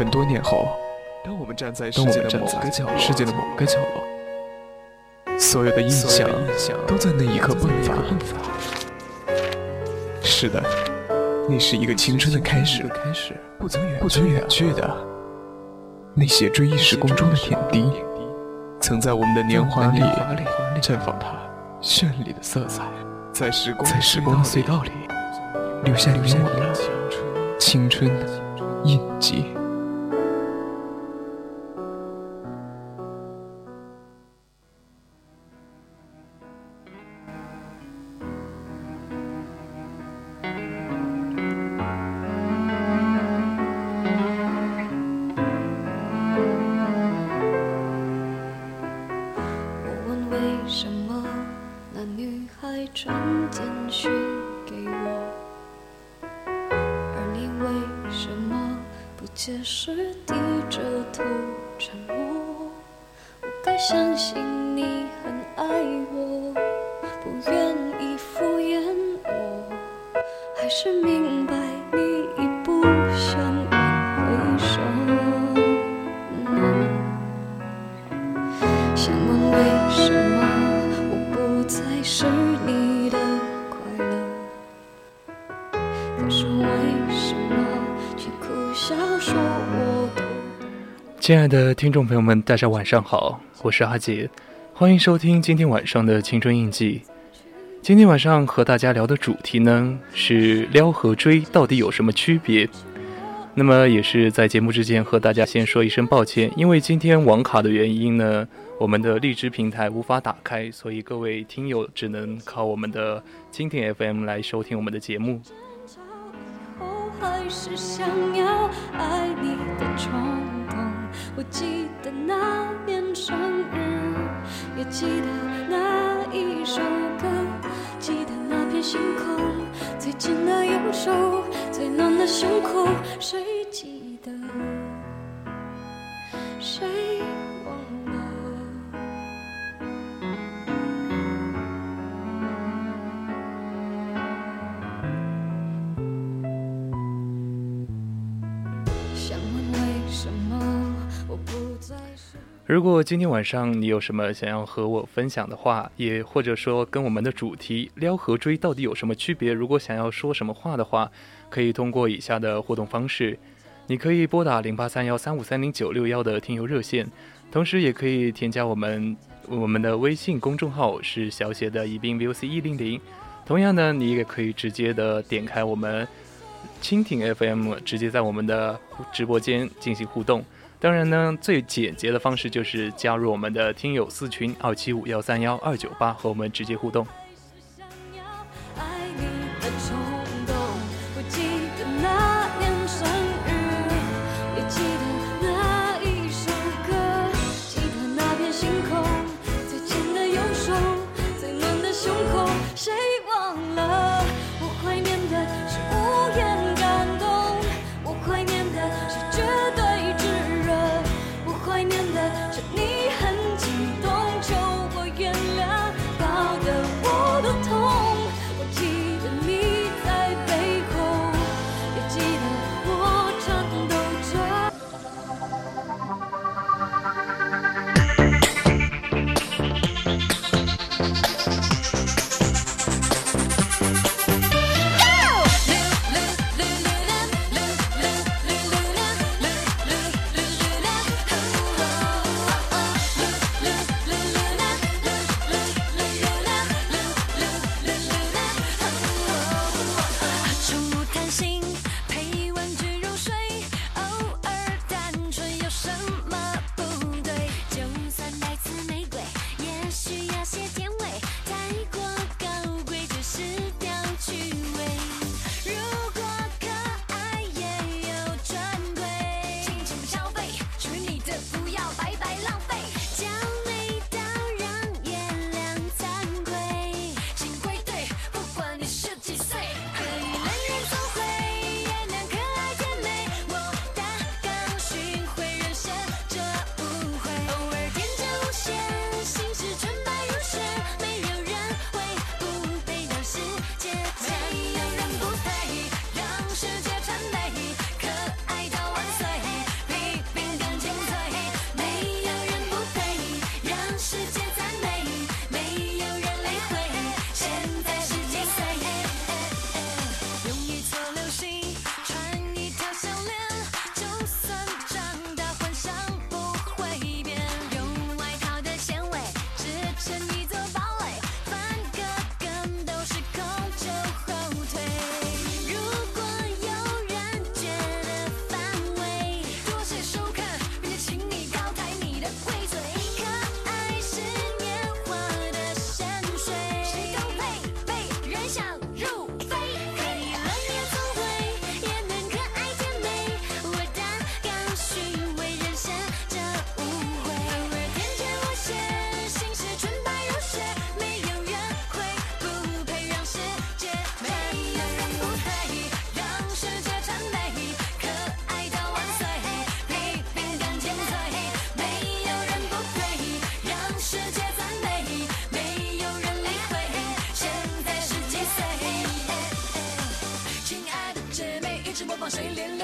很多年后，当我们站在世界的某个角落，世界的某个角落，所有的印象都在那一刻迸发。是的，那是一个青春的开始，不曾远不曾远去的那些追忆时光中的点滴，曾在我们的年华里绽放它绚丽的色彩，在时光在时光的隧道里留下留下我的青春的印记。亲爱的听众朋友们，大家晚上好，我是阿杰，欢迎收听今天晚上的青春印记。今天晚上和大家聊的主题呢是撩和追到底有什么区别？那么也是在节目之前和大家先说一声抱歉，因为今天网卡的原因呢，我们的荔枝平台无法打开，所以各位听友只能靠我们的蜻蜓 FM 来收听我们的节目。我记得那年生日，也记得那一首歌，记得那片星空，最紧的右手，最暖的胸口，谁记得？谁？如果今天晚上你有什么想要和我分享的话，也或者说跟我们的主题撩和追到底有什么区别，如果想要说什么话的话，可以通过以下的互动方式，你可以拨打零八三幺三五三零九六幺的听友热线，同时也可以添加我们我们的微信公众号是小写的宜宾 VOC 一零零，同样呢，你也可以直接的点开我们蜻蜓 FM，直接在我们的直播间进行互动。当然呢，最简洁的方式就是加入我们的听友四群二七五幺三幺二九八，和我们直接互动。谁？连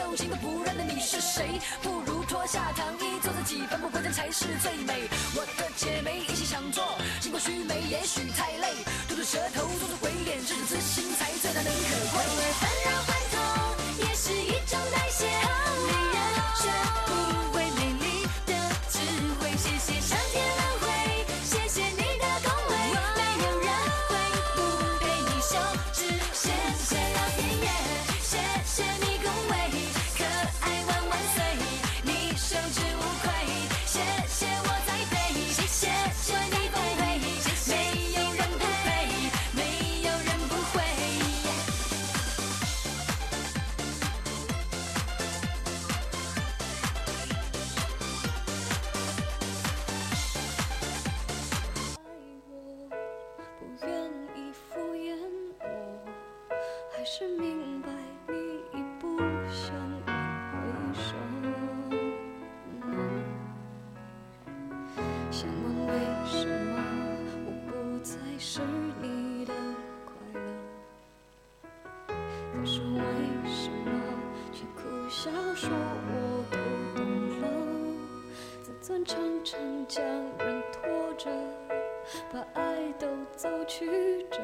把爱都走曲折。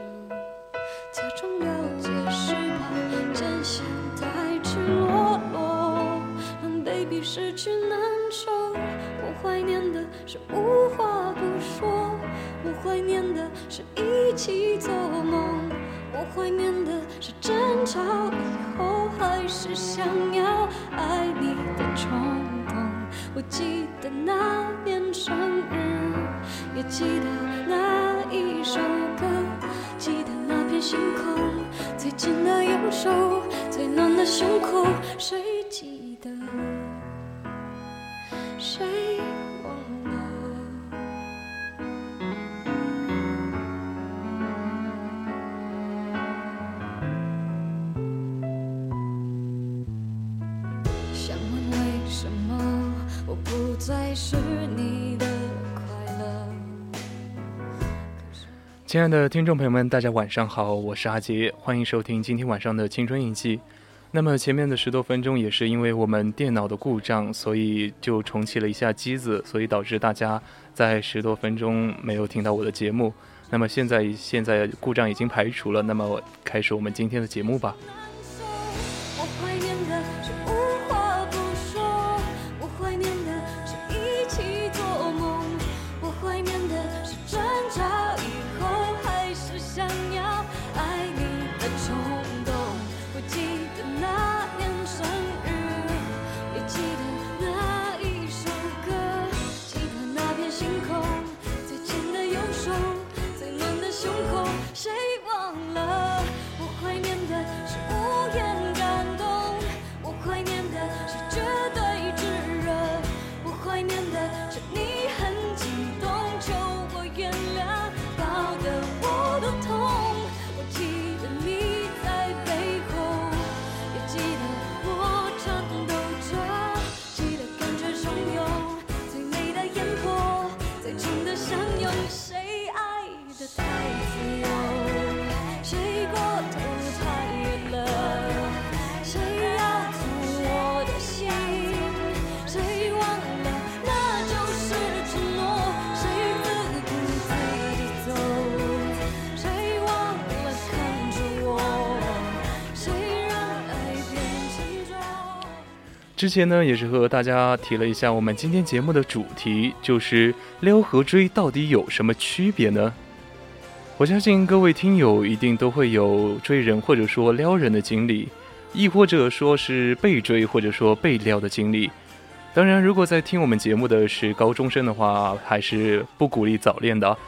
假装了解是怕真相太赤裸裸，让 baby 失去难受。我怀念的是无话不说，我怀念的是一起做梦，我怀念的是争吵以后还是想要爱你的冲动。我记得那年生日，记得那一首歌，记得那片星空，最紧的右手，最暖的胸口，谁亲爱的听众朋友们，大家晚上好，我是阿杰，欢迎收听今天晚上的青春印记。那么前面的十多分钟也是因为我们电脑的故障，所以就重启了一下机子，所以导致大家在十多分钟没有听到我的节目。那么现在现在故障已经排除了，那么开始我们今天的节目吧。之前呢，也是和大家提了一下我们今天节目的主题，就是撩和追到底有什么区别呢？我相信各位听友一定都会有追人或者说撩人的经历，亦或者说是被追或者说被撩的经历。当然，如果在听我们节目的是高中生的话，还是不鼓励早恋的。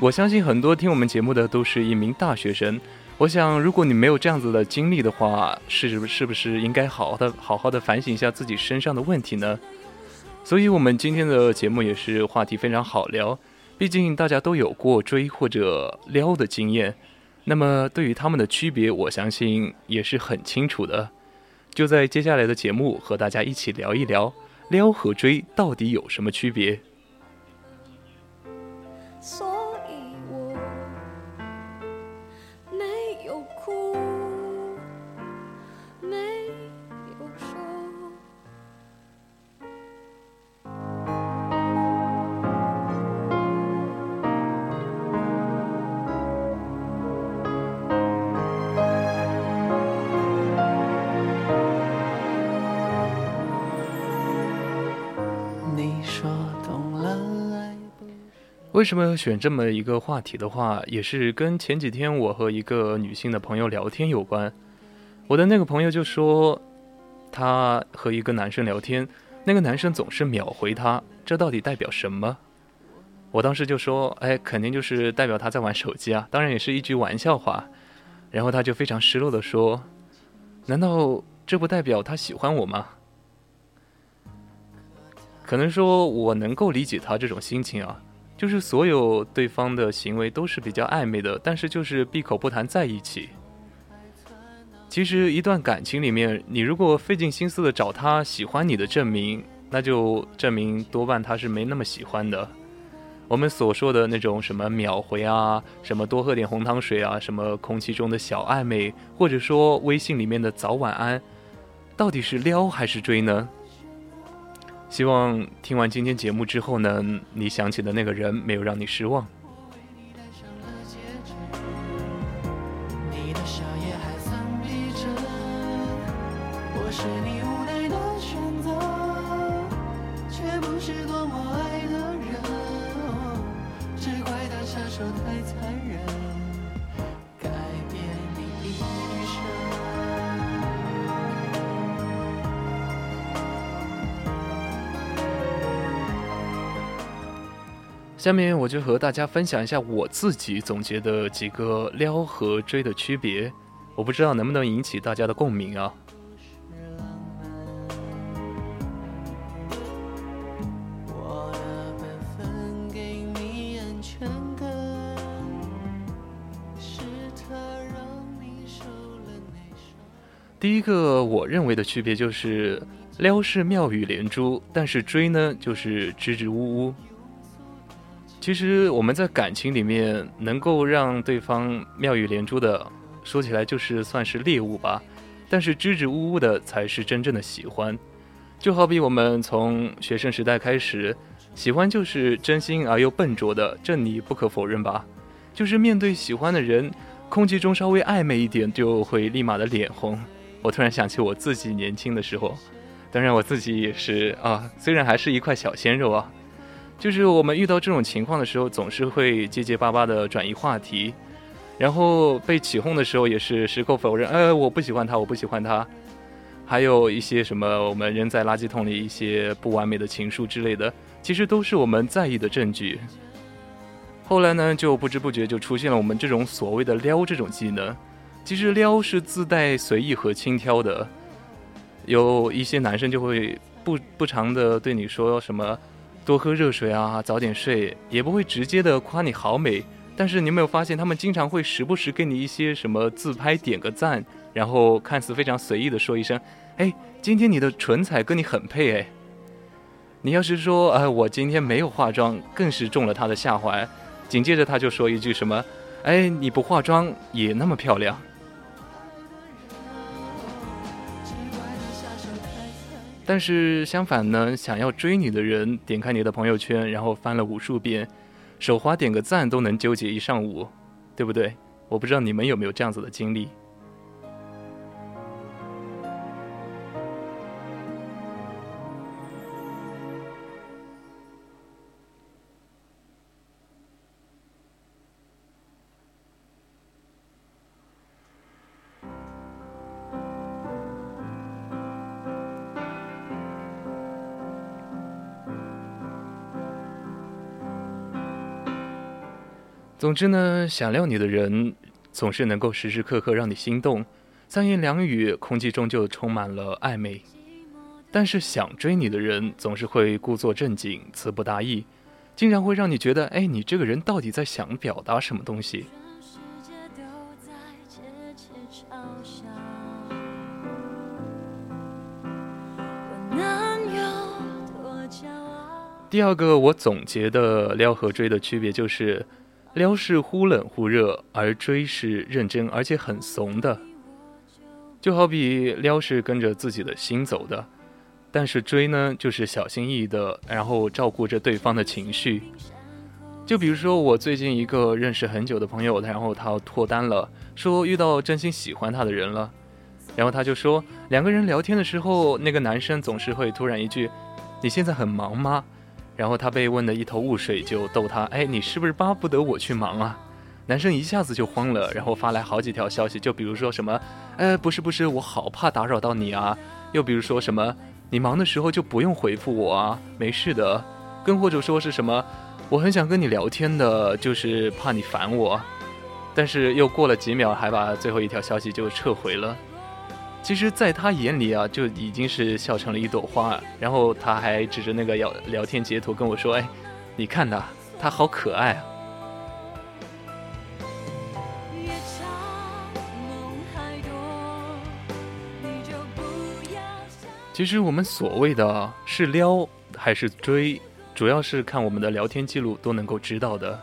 我相信很多听我们节目的都是一名大学生。我想，如果你没有这样子的经历的话，是不是不是应该好好的好好的反省一下自己身上的问题呢？所以，我们今天的节目也是话题非常好聊，毕竟大家都有过追或者撩的经验，那么对于他们的区别，我相信也是很清楚的。就在接下来的节目和大家一起聊一聊撩和追到底有什么区别。为什么要选这么一个话题的话，也是跟前几天我和一个女性的朋友聊天有关。我的那个朋友就说，她和一个男生聊天，那个男生总是秒回她，这到底代表什么？我当时就说，哎，肯定就是代表他在玩手机啊，当然也是一句玩笑话。然后他就非常失落的说，难道这不代表他喜欢我吗？可能说我能够理解他这种心情啊。就是所有对方的行为都是比较暧昧的，但是就是闭口不谈在一起。其实一段感情里面，你如果费尽心思的找他喜欢你的证明，那就证明多半他是没那么喜欢的。我们所说的那种什么秒回啊，什么多喝点红糖水啊，什么空气中的小暧昧，或者说微信里面的早晚安，到底是撩还是追呢？希望听完今天节目之后呢，你想起的那个人没有让你失望。下面我就和大家分享一下我自己总结的几个撩和追的区别，我不知道能不能引起大家的共鸣啊。第一个我认为的区别就是，撩是妙语连珠，但是追呢就是支支吾吾。其实我们在感情里面能够让对方妙语连珠的，说起来就是算是猎物吧，但是支支吾吾的才是真正的喜欢。就好比我们从学生时代开始，喜欢就是真心而又笨拙的，这你不可否认吧？就是面对喜欢的人，空气中稍微暧昧一点就会立马的脸红。我突然想起我自己年轻的时候，当然我自己也是啊，虽然还是一块小鲜肉啊。就是我们遇到这种情况的时候，总是会结结巴巴的转移话题，然后被起哄的时候也是矢口否认，呃，我不喜欢他，我不喜欢他，还有一些什么我们扔在垃圾桶里一些不完美的情书之类的，其实都是我们在意的证据。后来呢，就不知不觉就出现了我们这种所谓的撩这种技能，其实撩是自带随意和轻佻的，有一些男生就会不不常的对你说什么。多喝热水啊，早点睡，也不会直接的夸你好美。但是你有没有发现，他们经常会时不时给你一些什么自拍，点个赞，然后看似非常随意的说一声：“哎，今天你的唇彩跟你很配。”哎，你要是说：“哎，我今天没有化妆”，更是中了他的下怀。紧接着他就说一句什么：“哎，你不化妆也那么漂亮。”但是相反呢，想要追你的人，点开你的朋友圈，然后翻了无数遍，手滑点个赞都能纠结一上午，对不对？我不知道你们有没有这样子的经历。总之呢，想撩你的人总是能够时时刻刻让你心动，三言两语，空气中就充满了暧昧；但是想追你的人总是会故作正经，词不达意，经常会让你觉得，哎，你这个人到底在想表达什么东西？第二个我总结的撩和追的区别就是。撩是忽冷忽热，而追是认真而且很怂的。就好比撩是跟着自己的心走的，但是追呢，就是小心翼翼的，然后照顾着对方的情绪。就比如说我最近一个认识很久的朋友，然后他脱单了，说遇到真心喜欢他的人了，然后他就说两个人聊天的时候，那个男生总是会突然一句：“你现在很忙吗？”然后他被问得一头雾水，就逗他：“哎，你是不是巴不得我去忙啊？”男生一下子就慌了，然后发来好几条消息，就比如说什么：“呃，不是不是，我好怕打扰到你啊。”又比如说什么：“你忙的时候就不用回复我啊，没事的。”更或者说是什么：“我很想跟你聊天的，就是怕你烦我。”但是又过了几秒，还把最后一条消息就撤回了。其实，在他眼里啊，就已经是笑成了一朵花。然后他还指着那个聊聊天截图跟我说：“哎，你看他，他好可爱啊。”其实我们所谓的是撩还是追，主要是看我们的聊天记录都能够知道的。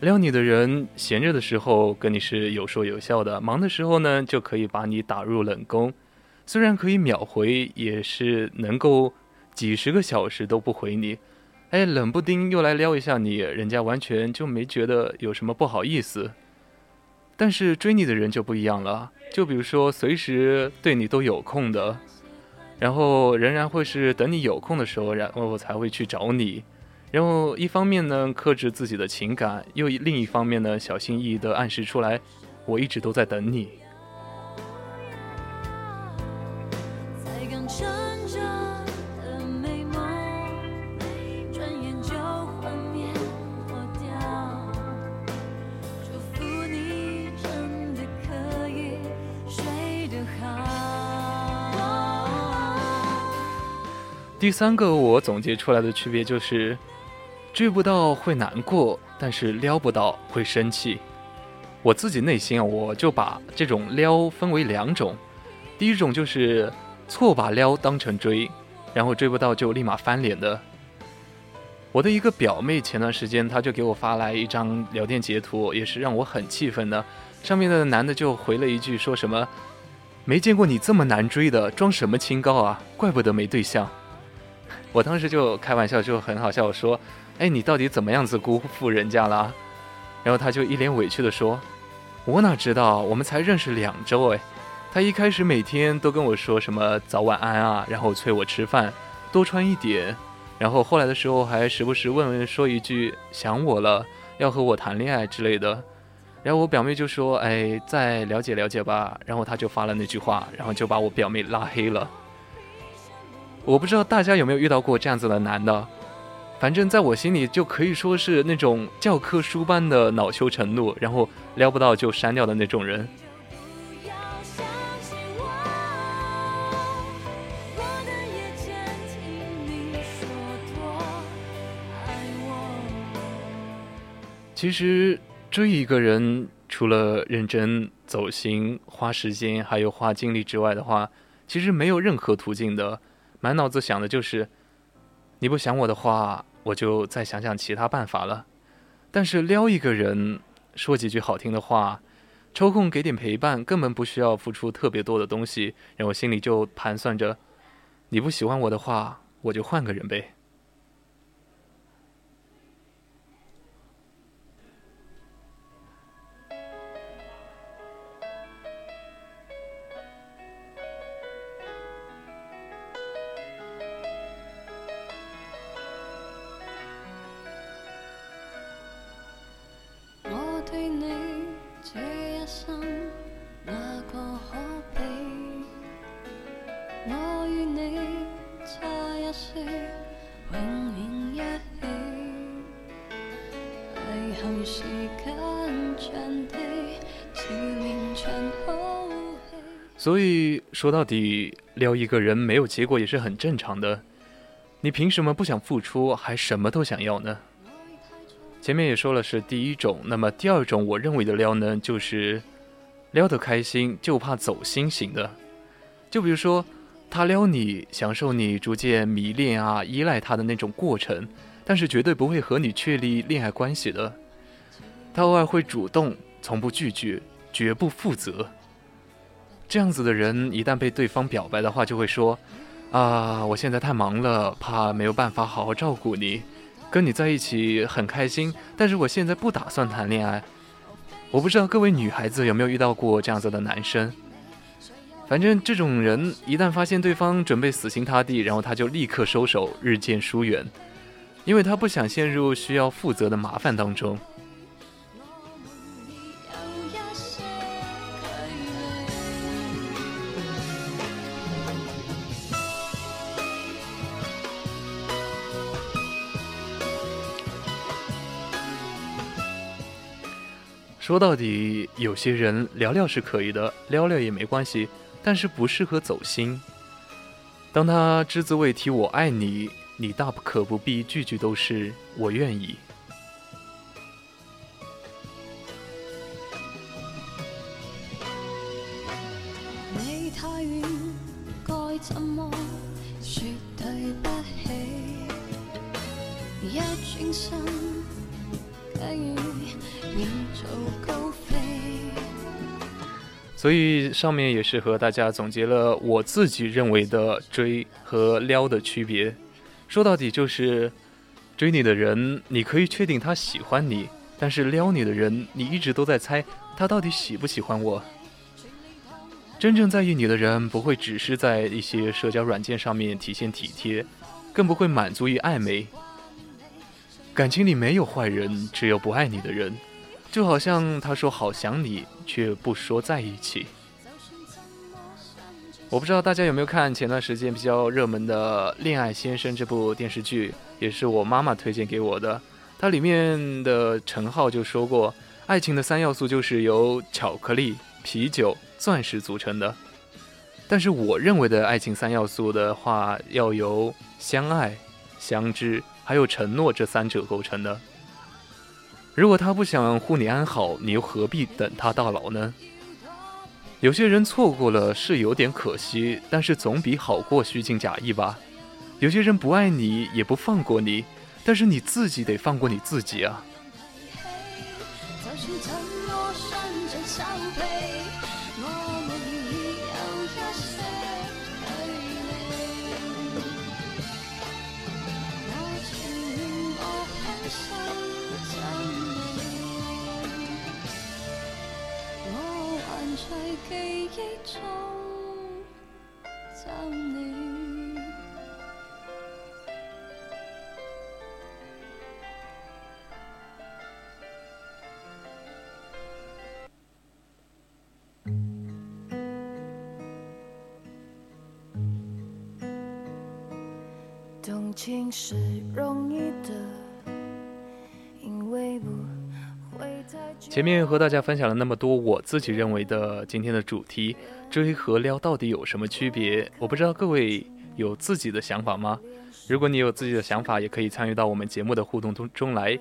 撩你的人，闲着的时候跟你是有说有笑的，忙的时候呢，就可以把你打入冷宫。虽然可以秒回，也是能够几十个小时都不回你。哎，冷不丁又来撩一下你，人家完全就没觉得有什么不好意思。但是追你的人就不一样了，就比如说随时对你都有空的，然后仍然会是等你有空的时候，然后才会去找你。然后一方面呢克制自己的情感，又另一方面呢小心翼翼地暗示出来，我一直都在等你。第三个我总结出来的区别就是。追不到会难过，但是撩不到会生气。我自己内心啊，我就把这种撩分为两种。第一种就是错把撩当成追，然后追不到就立马翻脸的。我的一个表妹前段时间，她就给我发来一张聊天截图，也是让我很气愤的。上面的男的就回了一句，说什么“没见过你这么难追的，装什么清高啊？怪不得没对象。”我当时就开玩笑，就很好笑，我说。哎，你到底怎么样子辜负人家了？然后他就一脸委屈的说：“我哪知道，我们才认识两周哎。他一开始每天都跟我说什么早晚安啊，然后催我吃饭，多穿一点。然后后来的时候还时不时问问说一句想我了，要和我谈恋爱之类的。然后我表妹就说：哎，再了解了解吧。然后他就发了那句话，然后就把我表妹拉黑了。我不知道大家有没有遇到过这样子的男的。”反正在我心里就可以说是那种教科书般的恼羞成怒，然后撩不到就删掉的那种人。其实追一个人，除了认真走心、花时间还有花精力之外的话，其实没有任何途径的。满脑子想的就是，你不想我的话。我就再想想其他办法了，但是撩一个人，说几句好听的话，抽空给点陪伴，根本不需要付出特别多的东西，然后心里就盘算着，你不喜欢我的话，我就换个人呗。所以说到底，撩一个人没有结果也是很正常的。你凭什么不想付出，还什么都想要呢？前面也说了是第一种，那么第二种我认为的撩呢，就是撩得开心就怕走心型的。就比如说，他撩你，享受你逐渐迷恋啊、依赖他的那种过程，但是绝对不会和你确立恋爱关系的。他偶尔会主动，从不拒绝，绝不负责。这样子的人，一旦被对方表白的话，就会说：“啊，我现在太忙了，怕没有办法好好照顾你，跟你在一起很开心，但是我现在不打算谈恋爱。”我不知道各位女孩子有没有遇到过这样子的男生。反正这种人一旦发现对方准备死心塌地，然后他就立刻收手，日渐疏远，因为他不想陷入需要负责的麻烦当中。说到底，有些人聊聊是可以的，聊聊也没关系，但是不适合走心。当他只字未提“我爱你”，你大可不必句句都是“我愿意”。所以上面也是和大家总结了我自己认为的追和撩的区别。说到底就是，追你的人你可以确定他喜欢你，但是撩你的人你一直都在猜他到底喜不喜欢我。真正在意你的人不会只是在一些社交软件上面体现体贴，更不会满足于暧昧。感情里没有坏人，只有不爱你的人。就好像他说好想你，却不说在一起。我不知道大家有没有看前段时间比较热门的《恋爱先生》这部电视剧，也是我妈妈推荐给我的。它里面的陈浩就说过，爱情的三要素就是由巧克力、啤酒、钻石组成的。但是我认为的爱情三要素的话，要由相爱、相知还有承诺这三者构成的。如果他不想护你安好，你又何必等他到老呢？有些人错过了是有点可惜，但是总比好过虚情假意吧。有些人不爱你也不放过你，但是你自己得放过你自己啊。第一种造你动情是容易的前面和大家分享了那么多我自己认为的今天的主题，追和撩到底有什么区别？我不知道各位有自己的想法吗？如果你有自己的想法，也可以参与到我们节目的互动中中来。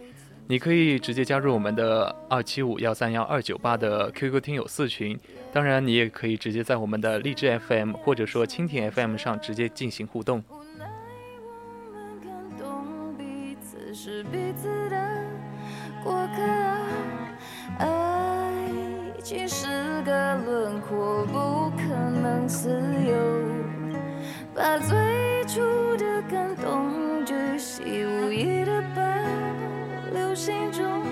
你可以直接加入我们的二七五幺三幺二九八的 QQ 听友四群，当然你也可以直接在我们的荔枝 FM 或者说蜻蜓 FM 上直接进行互动。情是个轮廓，不可能自由。把最初的感动巨细无意的保留心中，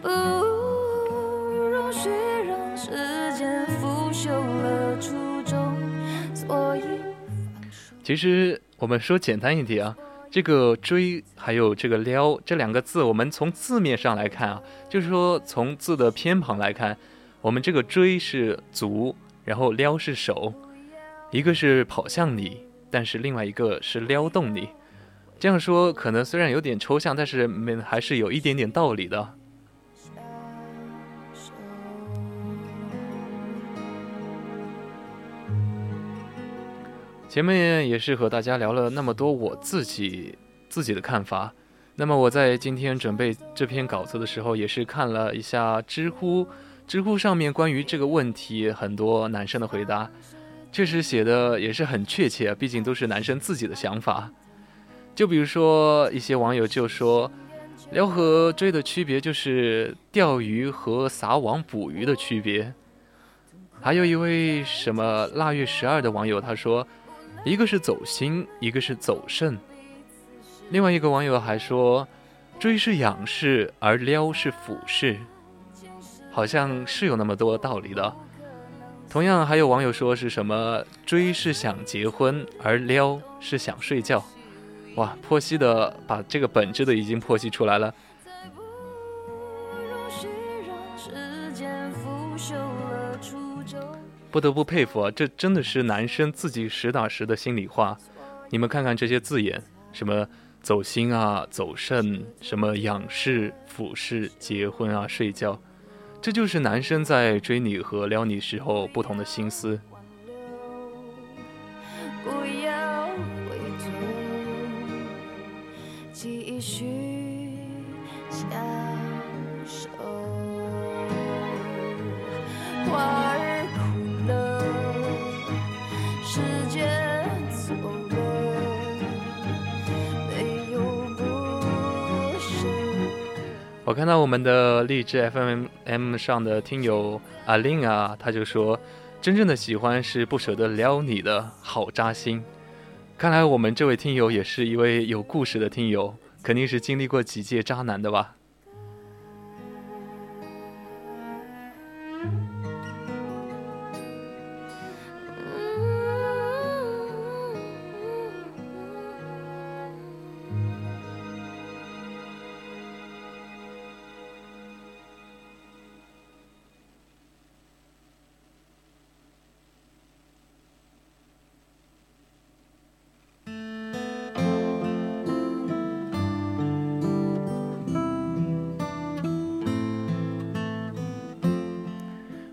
不容许让时间腐朽了初衷。所以，其实我们说简单一点啊，这个追还有这个撩这两个字，我们从字面上来看啊，就是说从字的偏旁来看。我们这个追是足，然后撩是手，一个是跑向你，但是另外一个是撩动你。这样说可能虽然有点抽象，但是没还是有一点点道理的。前面也是和大家聊了那么多我自己自己的看法，那么我在今天准备这篇稿子的时候，也是看了一下知乎。知乎上面关于这个问题，很多男生的回答，确实写的也是很确切，毕竟都是男生自己的想法。就比如说一些网友就说，撩和追的区别就是钓鱼和撒网捕鱼的区别。还有一位什么腊月十二的网友他说，一个是走心，一个是走肾。另外一个网友还说，追是仰视，而撩是俯视。好像是有那么多道理的，同样还有网友说是什么追是想结婚，而撩是想睡觉。哇，剖析的把这个本质的已经剖析出来了。不得不佩服啊，这真的是男生自己实打实的心里话。你们看看这些字眼，什么走心啊、走肾，什么仰视、俯视、结婚啊、睡觉，这就是男生在追你和撩你时候不同的心思。继续享受。我看到我们的荔枝 FM 上的听友阿令啊，他就说，真正的喜欢是不舍得撩你的，好扎心。看来我们这位听友也是一位有故事的听友，肯定是经历过几届渣男的吧。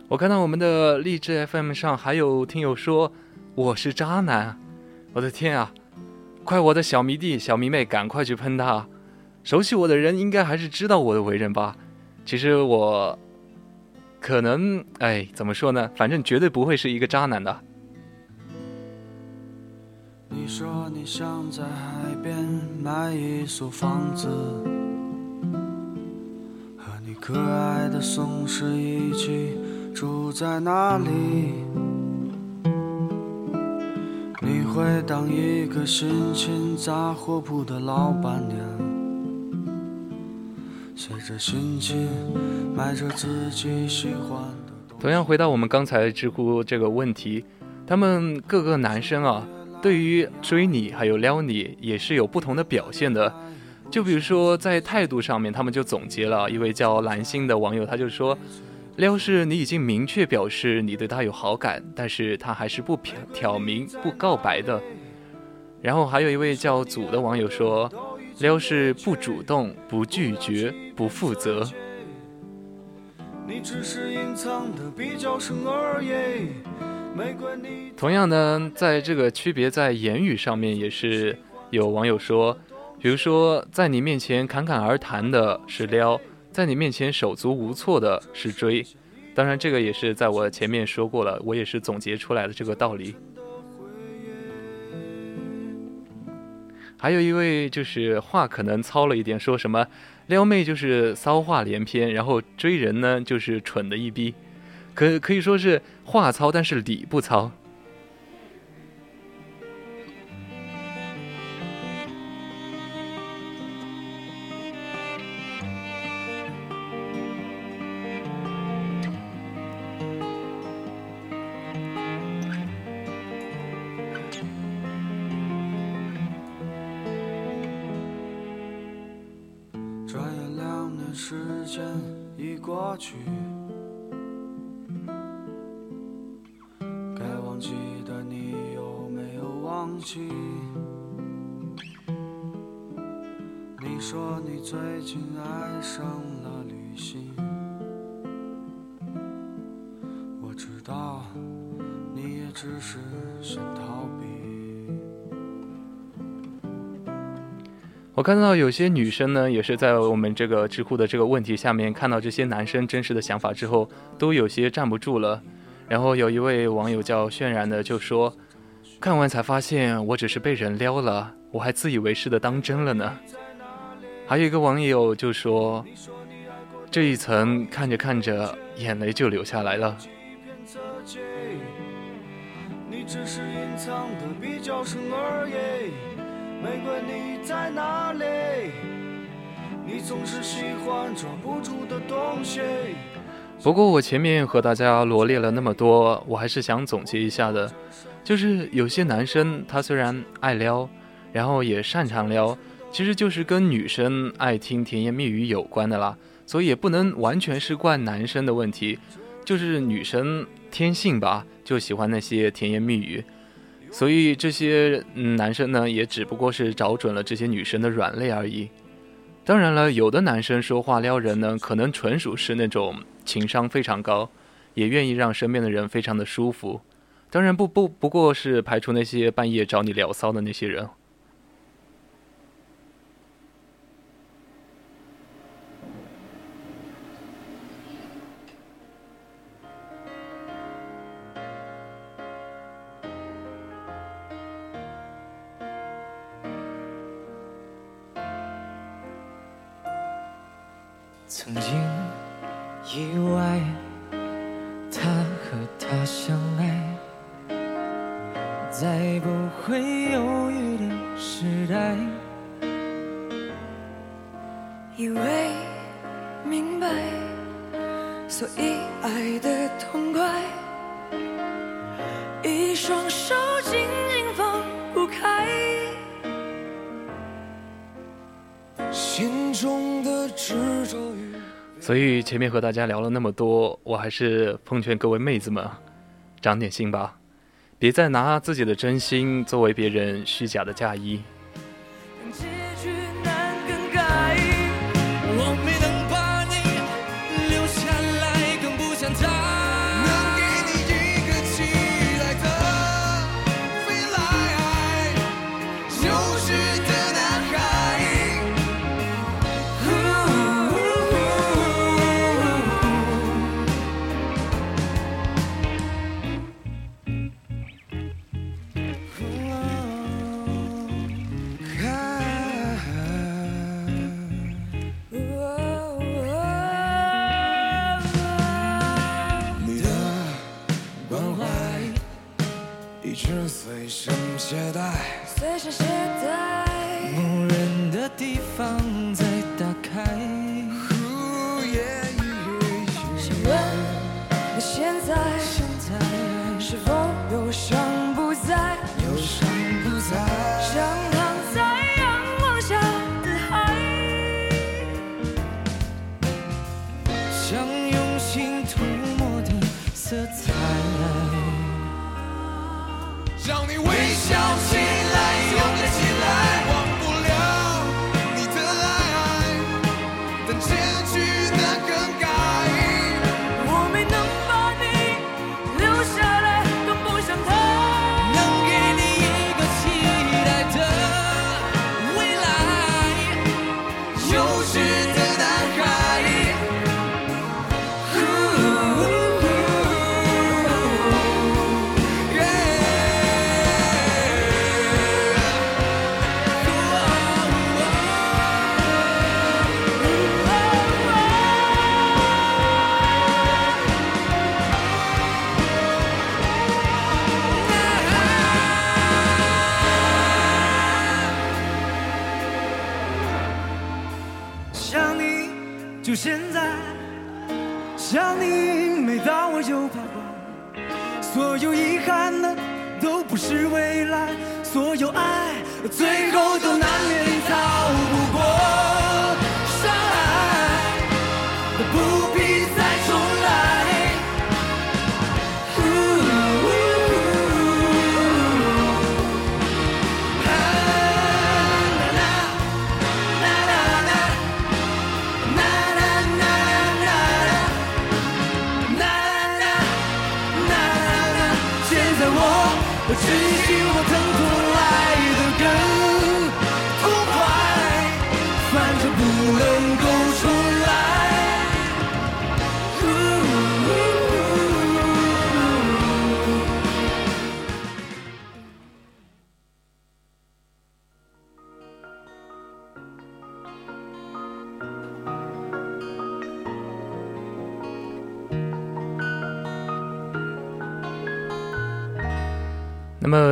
我看到我们的励志 FM 上还有听友说我是渣男，我的天啊！快我的小迷弟、小迷妹，赶快去喷他！熟悉我的人应该还是知道我的为人吧？其实我可能，哎，怎么说呢？反正绝对不会是一个渣男的。你说你想在海边买一所房子，和你可爱的松狮一起。住在哪里？你会当一个心情杂货铺的老板娘，随着心情买着自己喜欢的。同样回到我们刚才知乎这个问题，他们各个男生啊，对于追你还有撩你也是有不同的表现的。就比如说在态度上面，他们就总结了一位叫蓝星的网友，他就说。撩是你已经明确表示你对他有好感，但是他还是不挑挑明、不告白的。然后还有一位叫祖的网友说，撩是不主动、不拒绝、不负责。同样呢，在这个区别在言语上面，也是有网友说，比如说在你面前侃侃而谈的是撩。在你面前手足无措的是追，当然这个也是在我前面说过了，我也是总结出来的这个道理。还有一位就是话可能糙了一点，说什么撩妹就是骚话连篇，然后追人呢就是蠢的一逼，可可以说是话糙，但是理不糙。去，该忘记的你有没有忘记？你说你最近爱上了旅行，我知道你也只是想逃避。我看到有些女生呢，也是在我们这个知乎的这个问题下面看到这些男生真实的想法之后，都有些站不住了。然后有一位网友叫渲染的就说：“看完才发现我只是被人撩了，我还自以为是的当真了呢。”还有一个网友就说：“这一层看着看着，眼泪就流下来了。”。玫瑰你在哪里？你总是喜欢抓不住的东西。不过我前面和大家罗列了那么多，我还是想总结一下的，就是有些男生他虽然爱撩，然后也擅长撩，其实就是跟女生爱听甜言蜜语有关的啦，所以也不能完全是怪男生的问题，就是女生天性吧，就喜欢那些甜言蜜语，所以这些男生呢，也只不过是找准了这些女生的软肋而已。当然了，有的男生说话撩人呢，可能纯属是那种情商非常高，也愿意让身边的人非常的舒服。当然不不不过是排除那些半夜找你聊骚的那些人。曾经以为他和她相爱，在不会犹豫的时代。以为明白，所以爱的痛快，一双手紧紧放不开。心中的执着与所以前面和大家聊了那么多，我还是奉劝各位妹子们，长点心吧，别再拿自己的真心作为别人虚假的嫁衣。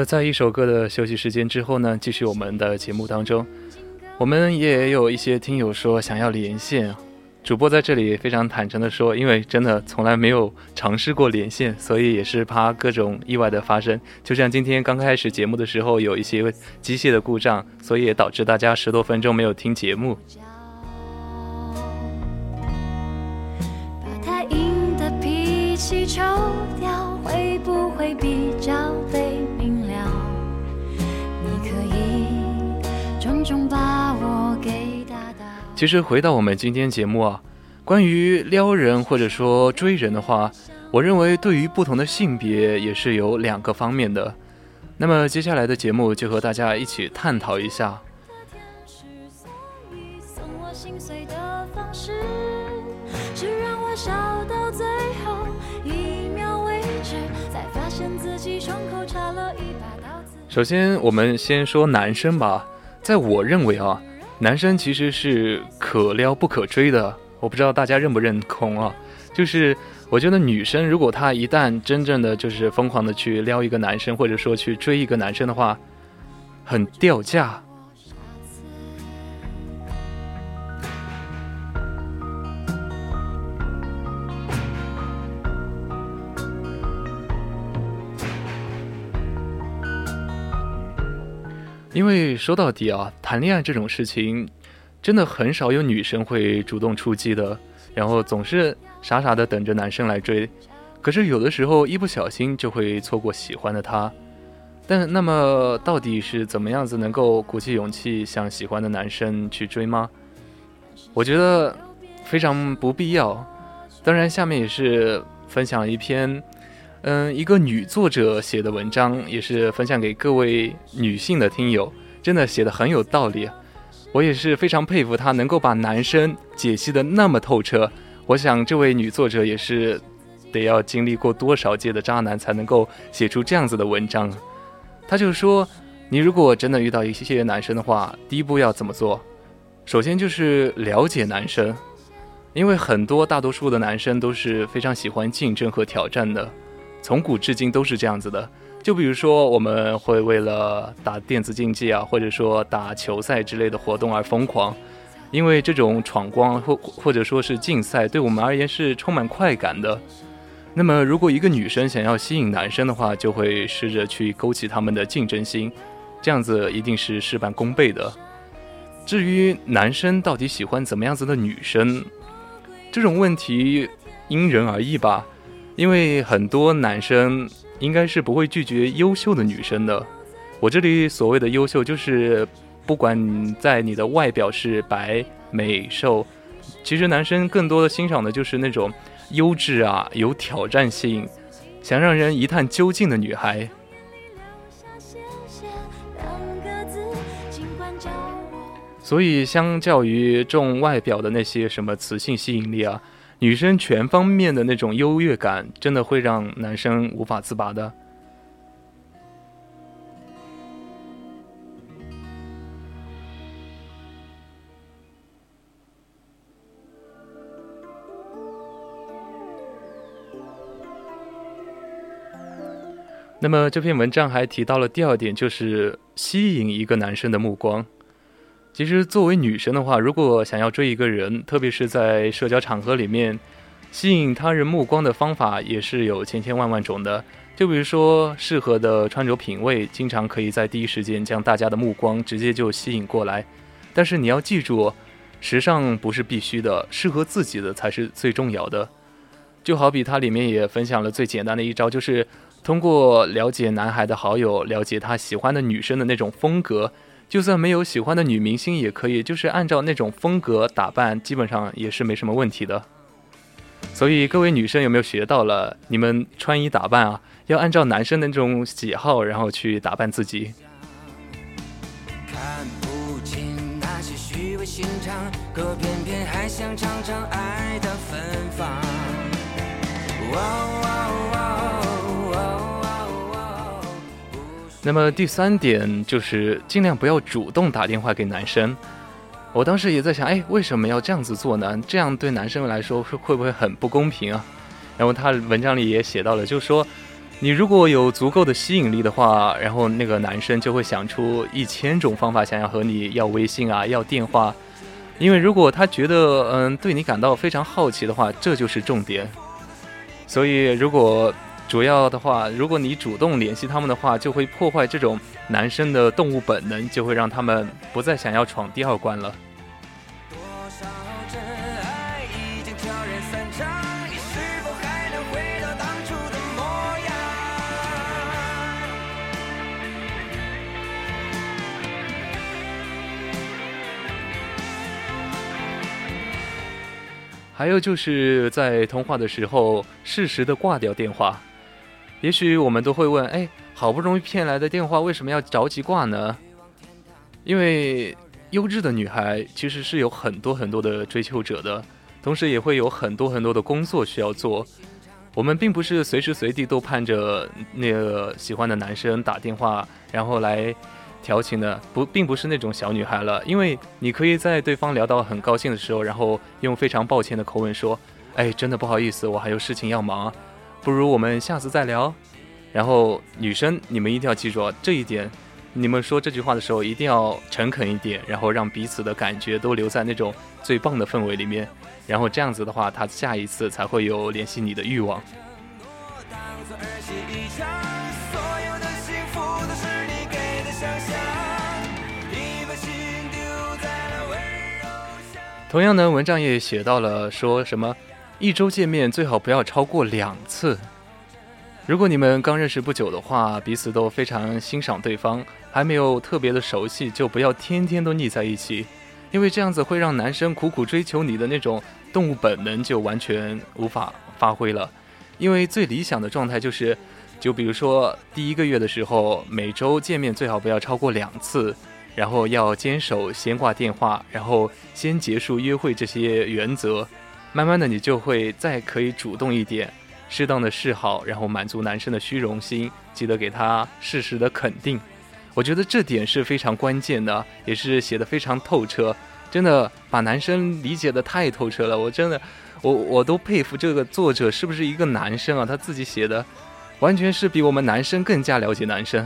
在一首歌的休息时间之后呢，继续我们的节目当中，我们也有一些听友说想要连线，主播在这里非常坦诚的说，因为真的从来没有尝试过连线，所以也是怕各种意外的发生。就像今天刚开始节目的时候有一些机械的故障，所以也导致大家十多分钟没有听节目。把太硬的脾气抽掉，会不会比较被以重重把我给打倒。其实回到我们今天节目啊，关于撩人或者说追人的话，我认为对于不同的性别也是有两个方面的。那么接下来的节目就和大家一起探讨一下。天使，所以送我心碎的方式，是让我笑到最后一秒为止，才发现自己胸口插了一把刀子。首先，我们先说男生吧，在我认为啊，男生其实是可撩不可追的。我不知道大家认不认同啊？就是我觉得女生如果她一旦真正的就是疯狂的去撩一个男生，或者说去追一个男生的话，很掉价。因为说到底啊，谈恋爱这种事情，真的很少有女生会主动出击的，然后总是傻傻的等着男生来追。可是有的时候一不小心就会错过喜欢的他。但那么到底是怎么样子能够鼓起勇气向喜欢的男生去追吗？我觉得非常不必要。当然，下面也是分享一篇，嗯，一个女作者写的文章，也是分享给各位女性的听友，真的写的很有道理。我也是非常佩服她能够把男生解析的那么透彻。我想这位女作者也是得要经历过多少届的渣男才能够写出这样子的文章。她就说，你如果真的遇到一些男生的话，第一步要怎么做？首先就是了解男生。因为很多大多数的男生都是非常喜欢竞争和挑战的，从古至今都是这样子的。就比如说，我们会为了打电子竞技啊，或者说打球赛之类的活动而疯狂，因为这种闯关或或者说是竞赛，对我们而言是充满快感的。那么，如果一个女生想要吸引男生的话，就会试着去勾起他们的竞争心，这样子一定是事半功倍的。至于男生到底喜欢怎么样子的女生？这种问题因人而异吧，因为很多男生应该是不会拒绝优秀的女生的。我这里所谓的优秀，就是不管在你的外表是白、美、瘦，其实男生更多的欣赏的就是那种优质啊、有挑战性、想让人一探究竟的女孩。所以，相较于重外表的那些什么雌性吸引力啊，女生全方面的那种优越感，真的会让男生无法自拔的。那么这篇文章还提到了第二点，就是吸引一个男生的目光。其实，作为女生的话，如果想要追一个人，特别是在社交场合里面，吸引他人目光的方法也是有千千万万种的。就比如说，适合的穿着品味，经常可以在第一时间将大家的目光直接就吸引过来。但是你要记住，时尚不是必须的，适合自己的才是最重要的。就好比它里面也分享了最简单的一招，就是通过了解男孩的好友，了解他喜欢的女生的那种风格。就算没有喜欢的女明星也可以，就是按照那种风格打扮，基本上也是没什么问题的。所以各位女生有没有学到了？你们穿衣打扮啊，要按照男生的那种喜好，然后去打扮自己。看不清那些虚伪心肠，可偏偏还想尝尝爱的芬芳。哇哦那么第三点就是尽量不要主动打电话给男生。我当时也在想，哎，为什么要这样子做呢？这样对男生来说会会不会很不公平啊？然后他文章里也写到了，就是说，你如果有足够的吸引力的话，然后那个男生就会想出一千种方法想要和你要微信啊，要电话。因为如果他觉得嗯对你感到非常好奇的话，这就是重点。所以如果主要的话，如果你主动联系他们的话，就会破坏这种男生的动物本能，就会让他们不再想要闯第二关了。还有就是在通话的时候适时的挂掉电话。也许我们都会问：哎，好不容易骗来的电话，为什么要着急挂呢？因为优质的女孩其实是有很多很多的追求者的，同时也会有很多很多的工作需要做。我们并不是随时随地都盼着那个喜欢的男生打电话，然后来调情的，不，并不是那种小女孩了。因为你可以在对方聊到很高兴的时候，然后用非常抱歉的口吻说：“哎，真的不好意思，我还有事情要忙，不如我们下次再聊。”然后女生，你们一定要记住啊这一点，你们说这句话的时候一定要诚恳一点，然后让彼此的感觉都留在那种最棒的氛围里面，然后这样子的话，他下一次才会有联系你的欲望。同样呢，文章也写到了说什么一周见面最好不要超过两次。如果你们刚认识不久的话，彼此都非常欣赏对方，还没有特别的熟悉，就不要天天都腻在一起，因为这样子会让男生苦苦追求你的那种动物本能就完全无法发挥了。因为最理想的状态就是，就比如说第一个月的时候，每周见面最好不要超过两次，然后要坚守先挂电话，然后先结束约会这些原则，慢慢的你就会再可以主动一点。适当的示好，然后满足男生的虚荣心，记得给他适时的肯定。我觉得这点是非常关键的，也是写的非常透彻，真的把男生理解的太透彻了。我真的，我我都佩服这个作者是不是一个男生啊？他自己写的，完全是比我们男生更加了解男生。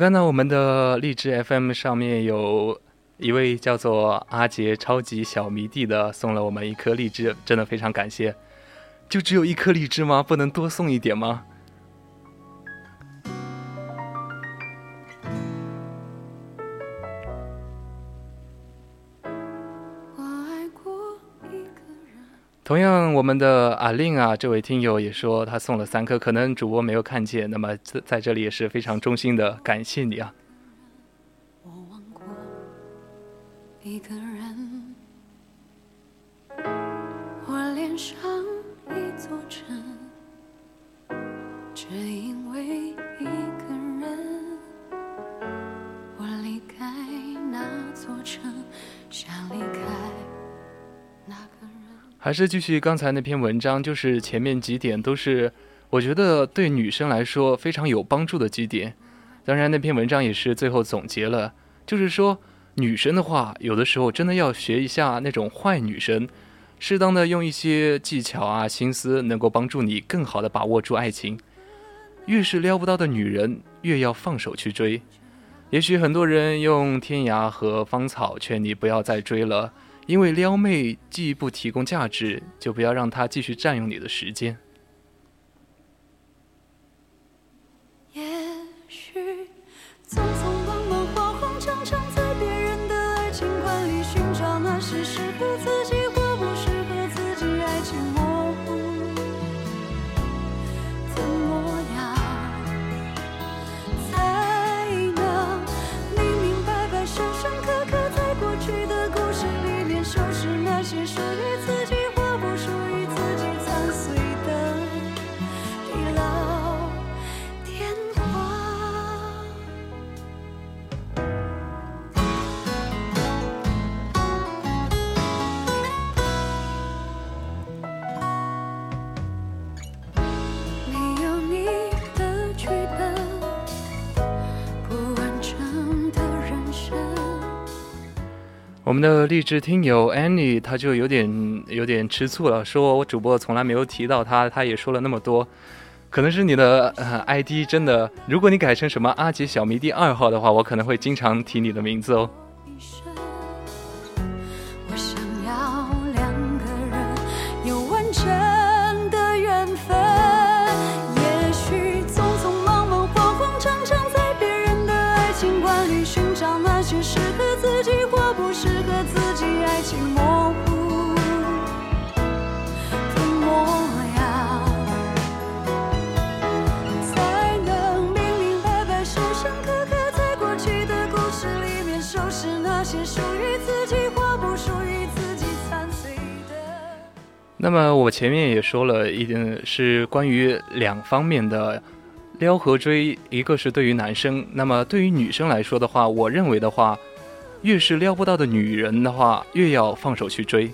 我看到我们的荔枝 FM 上面有一位叫做阿杰超级小迷弟的送了我们一颗荔枝，真的非常感谢。就只有一颗荔枝吗？不能多送一点吗？同样，我们的阿令啊，这位听友也说他送了三颗，可能主播没有看见。那么在在这里也是非常衷心的感谢你啊！我望过一个人，我脸上一座城，只因为一还是继续刚才那篇文章，就是前面几点都是我觉得对女生来说非常有帮助的几点。当然，那篇文章也是最后总结了，就是说女生的话，有的时候真的要学一下那种坏女生，适当的用一些技巧啊、心思，能够帮助你更好的把握住爱情。越是撩不到的女人，越要放手去追。也许很多人用天涯和芳草劝你不要再追了。因为撩妹既不提供价值，就不要让她继续占用你的时间。我们的励志听友 Annie，他就有点有点吃醋了，说我主播从来没有提到他，他也说了那么多，可能是你的、ID 真的，如果你改成什么阿杰小迷弟二号的话，我可能会经常提你的名字哦。那么我前面也说了一点是关于两方面的撩和追，一个是对于男生，那么对于女生来说的话，我认为的话，越是撩不到的女人的话，越要放手去追。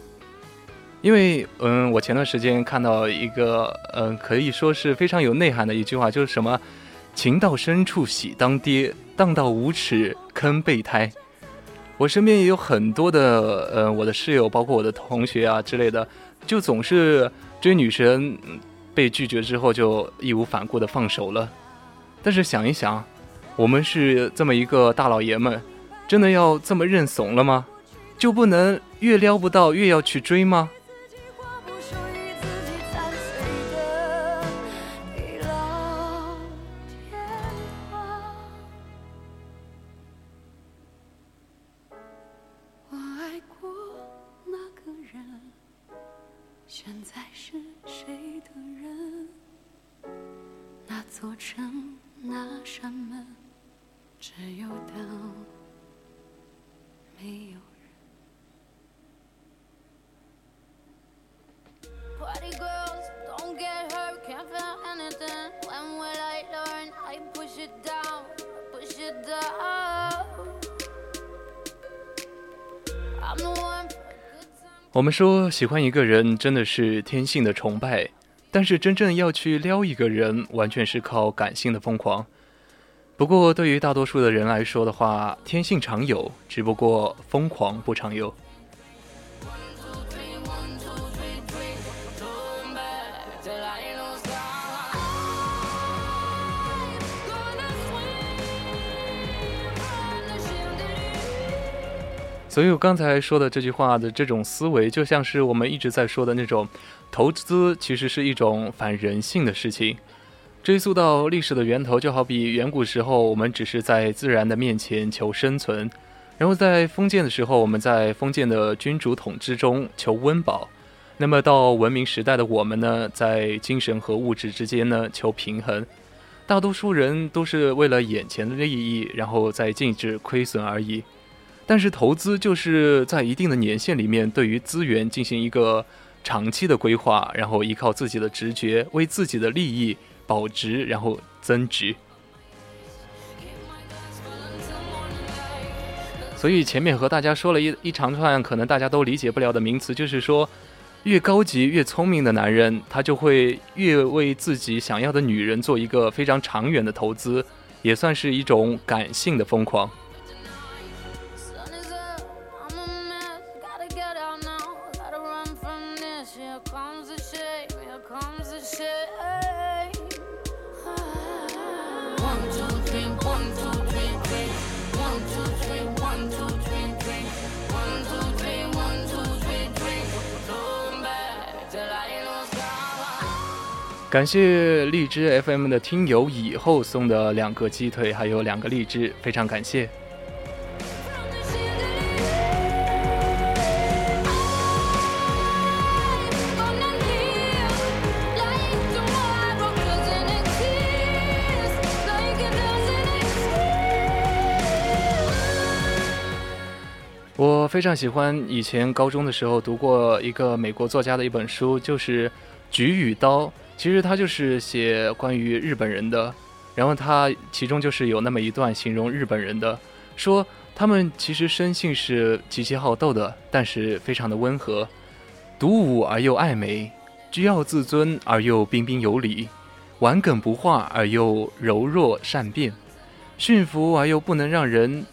因为，嗯，我前段时间看到一个，嗯，可以说是非常有内涵的一句话，就是什么“情到深处喜当爹，荡到无耻坑备胎”。我身边也有很多的，呃，我的室友，包括我的同学啊之类的，就总是追女神，被拒绝之后就义无反顾的放手了。但是想一想，我们是这么一个大老爷们，真的要这么认怂了吗？就不能越撩不到越要去追吗？座城，那扇门，只有灯，没有人。Party girls, don't get hurt, can't feel anything. When will I learn? I push it down, push it down. I'm the one. 我们说喜欢一个人真的是天性的崇拜，但是真正要去撩一个人，完全是靠感性的疯狂。不过对于大多数的人来说的话，天性常有，只不过疯狂不常有。所以我刚才说的这句话的这种思维，就像是我们一直在说的那种，投资其实是一种反人性的事情。追溯到历史的源头，就好比远古时候，我们只是在自然的面前求生存；然后在封建的时候，我们在封建的君主统治中求温饱。那么到文明时代的我们呢，在精神和物质之间呢求平衡。大多数人都是为了眼前的利益，然后再禁止亏损而已。但是投资就是在一定的年限里面，对于资源进行一个长期的规划，然后依靠自己的直觉，为自己的利益保值，然后增值。所以前面和大家说了一一长串可能大家都理解不了的名词，就是说，越高级越聪明的男人，他就会越为自己想要的女人做一个非常长远的投资，也算是一种感性的疯狂。感谢荔枝 FM 的听友以后送的两个鸡腿，还有两个荔枝，非常感谢。我非常喜欢以前高中的时候读过一个美国作家的一本书，就是《菊与刀》。其实他就是写关于日本人的，然后他其中就是有那么一段形容日本人的，说他们其实生性是极其好斗的，但是非常的温和，独舞而又爱美，居傲自尊而又彬彬有礼，顽梗不化而又柔弱善变，驯服而又不能让人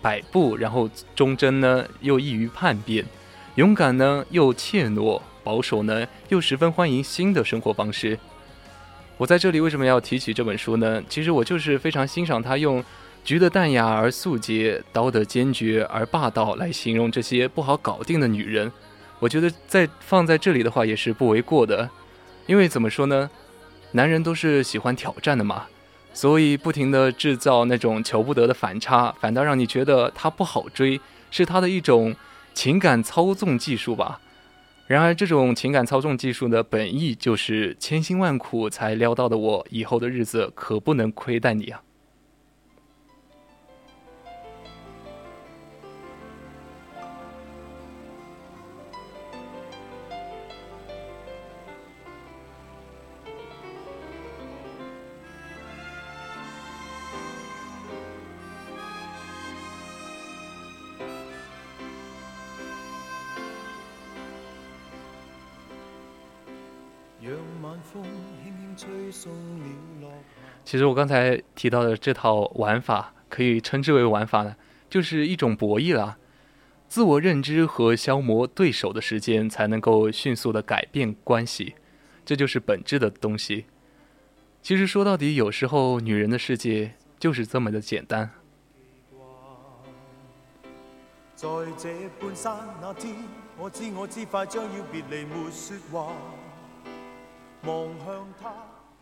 摆布，然后忠贞呢又易于叛变，勇敢呢又怯懦，保守呢又十分欢迎新的生活方式。我在这里为什么要提起这本书呢？其实我就是非常欣赏他用“菊的淡雅而素洁，刀的坚决而霸道”来形容这些不好搞定的女人。我觉得在放在这里的话也是不为过的，因为怎么说呢，男人都是喜欢挑战的嘛，所以不停的制造那种求不得的反差，反倒让你觉得他不好追，是他的一种情感操纵技术吧。然而，这种情感操纵技术的本意就是千辛万苦才撩到的我，以后的日子可不能亏待你啊！其实我刚才提到的这套玩法，可以称之为玩法呢，就是一种博弈啦。自我认知和消磨对手的时间，才能够迅速的改变关系，这就是本质的东西。其实说到底，有时候女人的世界就是这么的简单。在这半山那天，我知我知快将要别离，没说话。望向他，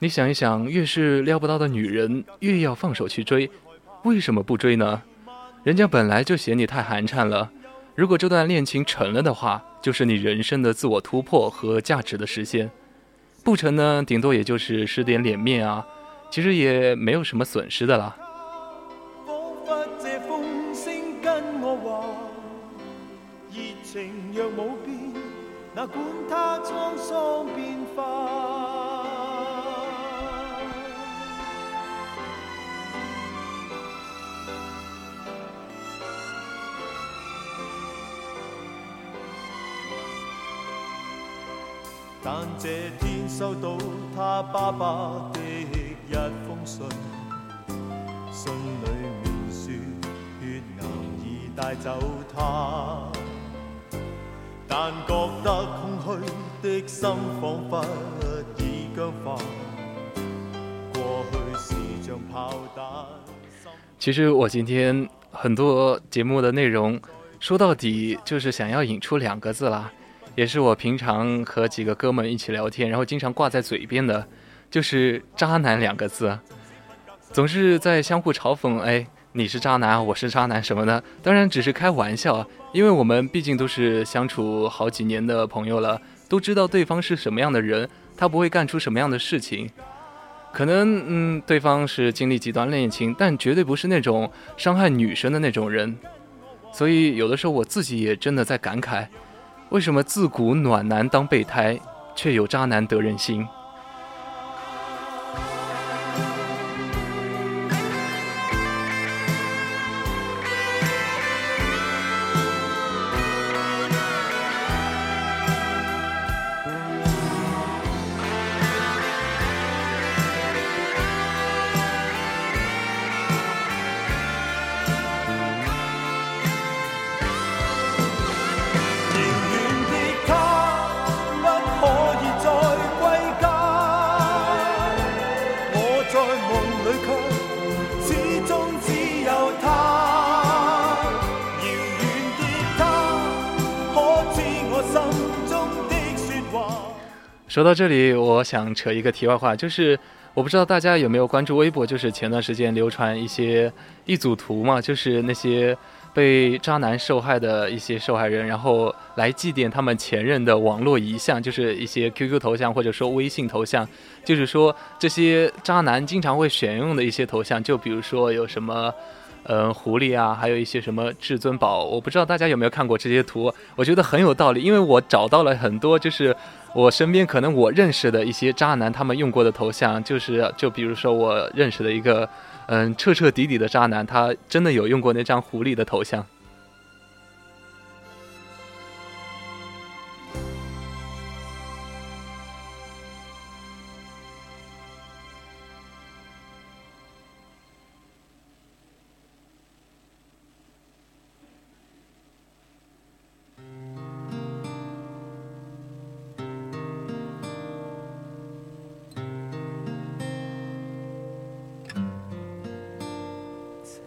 你想一想，越是撩不到的女人，越要放手去追，为什么不追呢？人家本来就嫌你太寒碜了。如果这段恋情成了的话，就是你人生的自我突破和价值的实现；不成呢，顶多也就是失点脸面啊，其实也没有什么损失的啦。情若冇變，哪管它滄桑變化。但這天收到他爸爸的一封信，信裏面說血癌已帶走他，但覺得空虛的心彷彿已僵化，過去是像炮彈。其實我今天很多節目的內容，說到底就是想要引出兩個字啦。也是我平常和几个哥们一起聊天，然后经常挂在嘴边的，就是“渣男”两个字，总是在相互嘲讽。哎，你是渣男，我是渣男什么的，当然只是开玩笑，因为我们毕竟都是相处好几年的朋友了，都知道对方是什么样的人，他不会干出什么样的事情。可能，嗯，对方是经历极端恋情，但绝对不是那种伤害女生的那种人。所以有的时候我自己也真的在感慨。为什么自古暖男当备胎，却有渣男得人心？说到这里，我想扯一个题外话，就是我不知道大家有没有关注微博，就是前段时间流传一些一组图嘛，就是那些被渣男受害的一些受害人，然后来祭奠他们前任的网络遗像，就是一些 QQ 头像或者说微信头像，就是说这些渣男经常会选用的一些头像，就比如说有什么。嗯，狐狸啊，还有一些什么至尊宝，我不知道大家有没有看过这些图，我觉得很有道理，因为我找到了很多，就是我身边可能我认识的一些渣男他们用过的头像，就是就比如说我认识的一个，嗯，彻彻底底的渣男，他真的有用过那张狐狸的头像。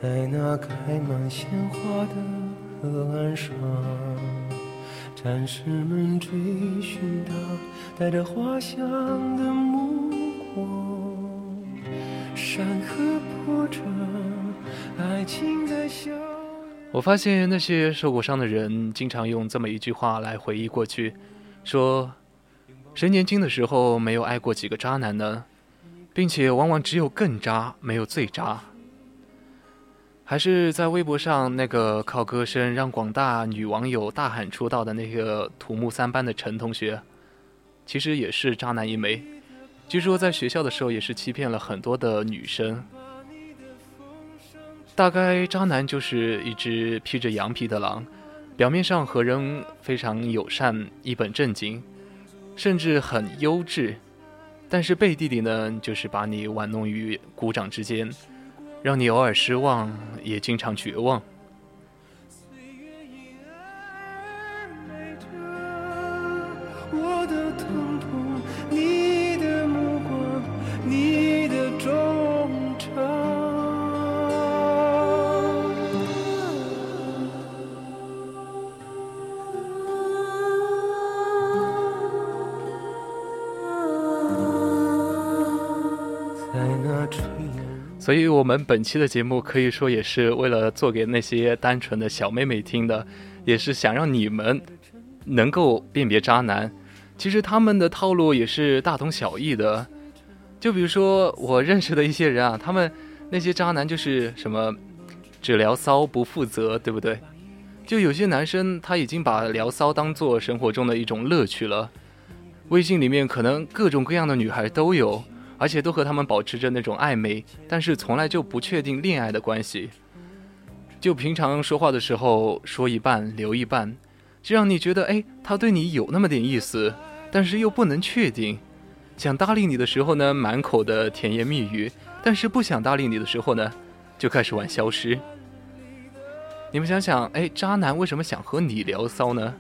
在那开满鲜花的河岸上，战士们追寻他带着花香的目光。山河波折，爱情在笑。我发现那些受过伤的人，经常用这么一句话来回忆过去，说：“谁年轻的时候没有爱过几个渣男呢？并且往往只有更渣，没有最渣。”还是在微博上那个靠歌声让广大女网友大喊出道的那个土木三班的陈同学，其实也是渣男一枚。据说在学校的时候也是欺骗了很多的女生。大概渣男就是一只披着羊皮的狼，表面上和人非常友善、一本正经，甚至很优质，但是背地里呢，就是把你玩弄于股掌之间，让你偶尔失望，也经常绝望。所以，我们本期的节目可以说也是为了做给那些单纯的小妹妹听的，也是想让你们能够辨别渣男。其实他们的套路也是大同小异的。就比如说我认识的一些人啊，他们那些渣男就是什么只聊骚不负责，对不对？就有些男生他已经把聊骚当做生活中的一种乐趣了，微信里面可能各种各样的女孩都有。而且都和他们保持着那种暧昧，但是从来就不确定恋爱的关系。就平常说话的时候说一半留一半，就让你觉得哎，他对你有那么点意思，但是又不能确定。想搭理你的时候呢，满口的甜言蜜语；但是不想搭理你的时候呢，就开始玩消失。你们想想，哎，渣男为什么想和你聊骚呢？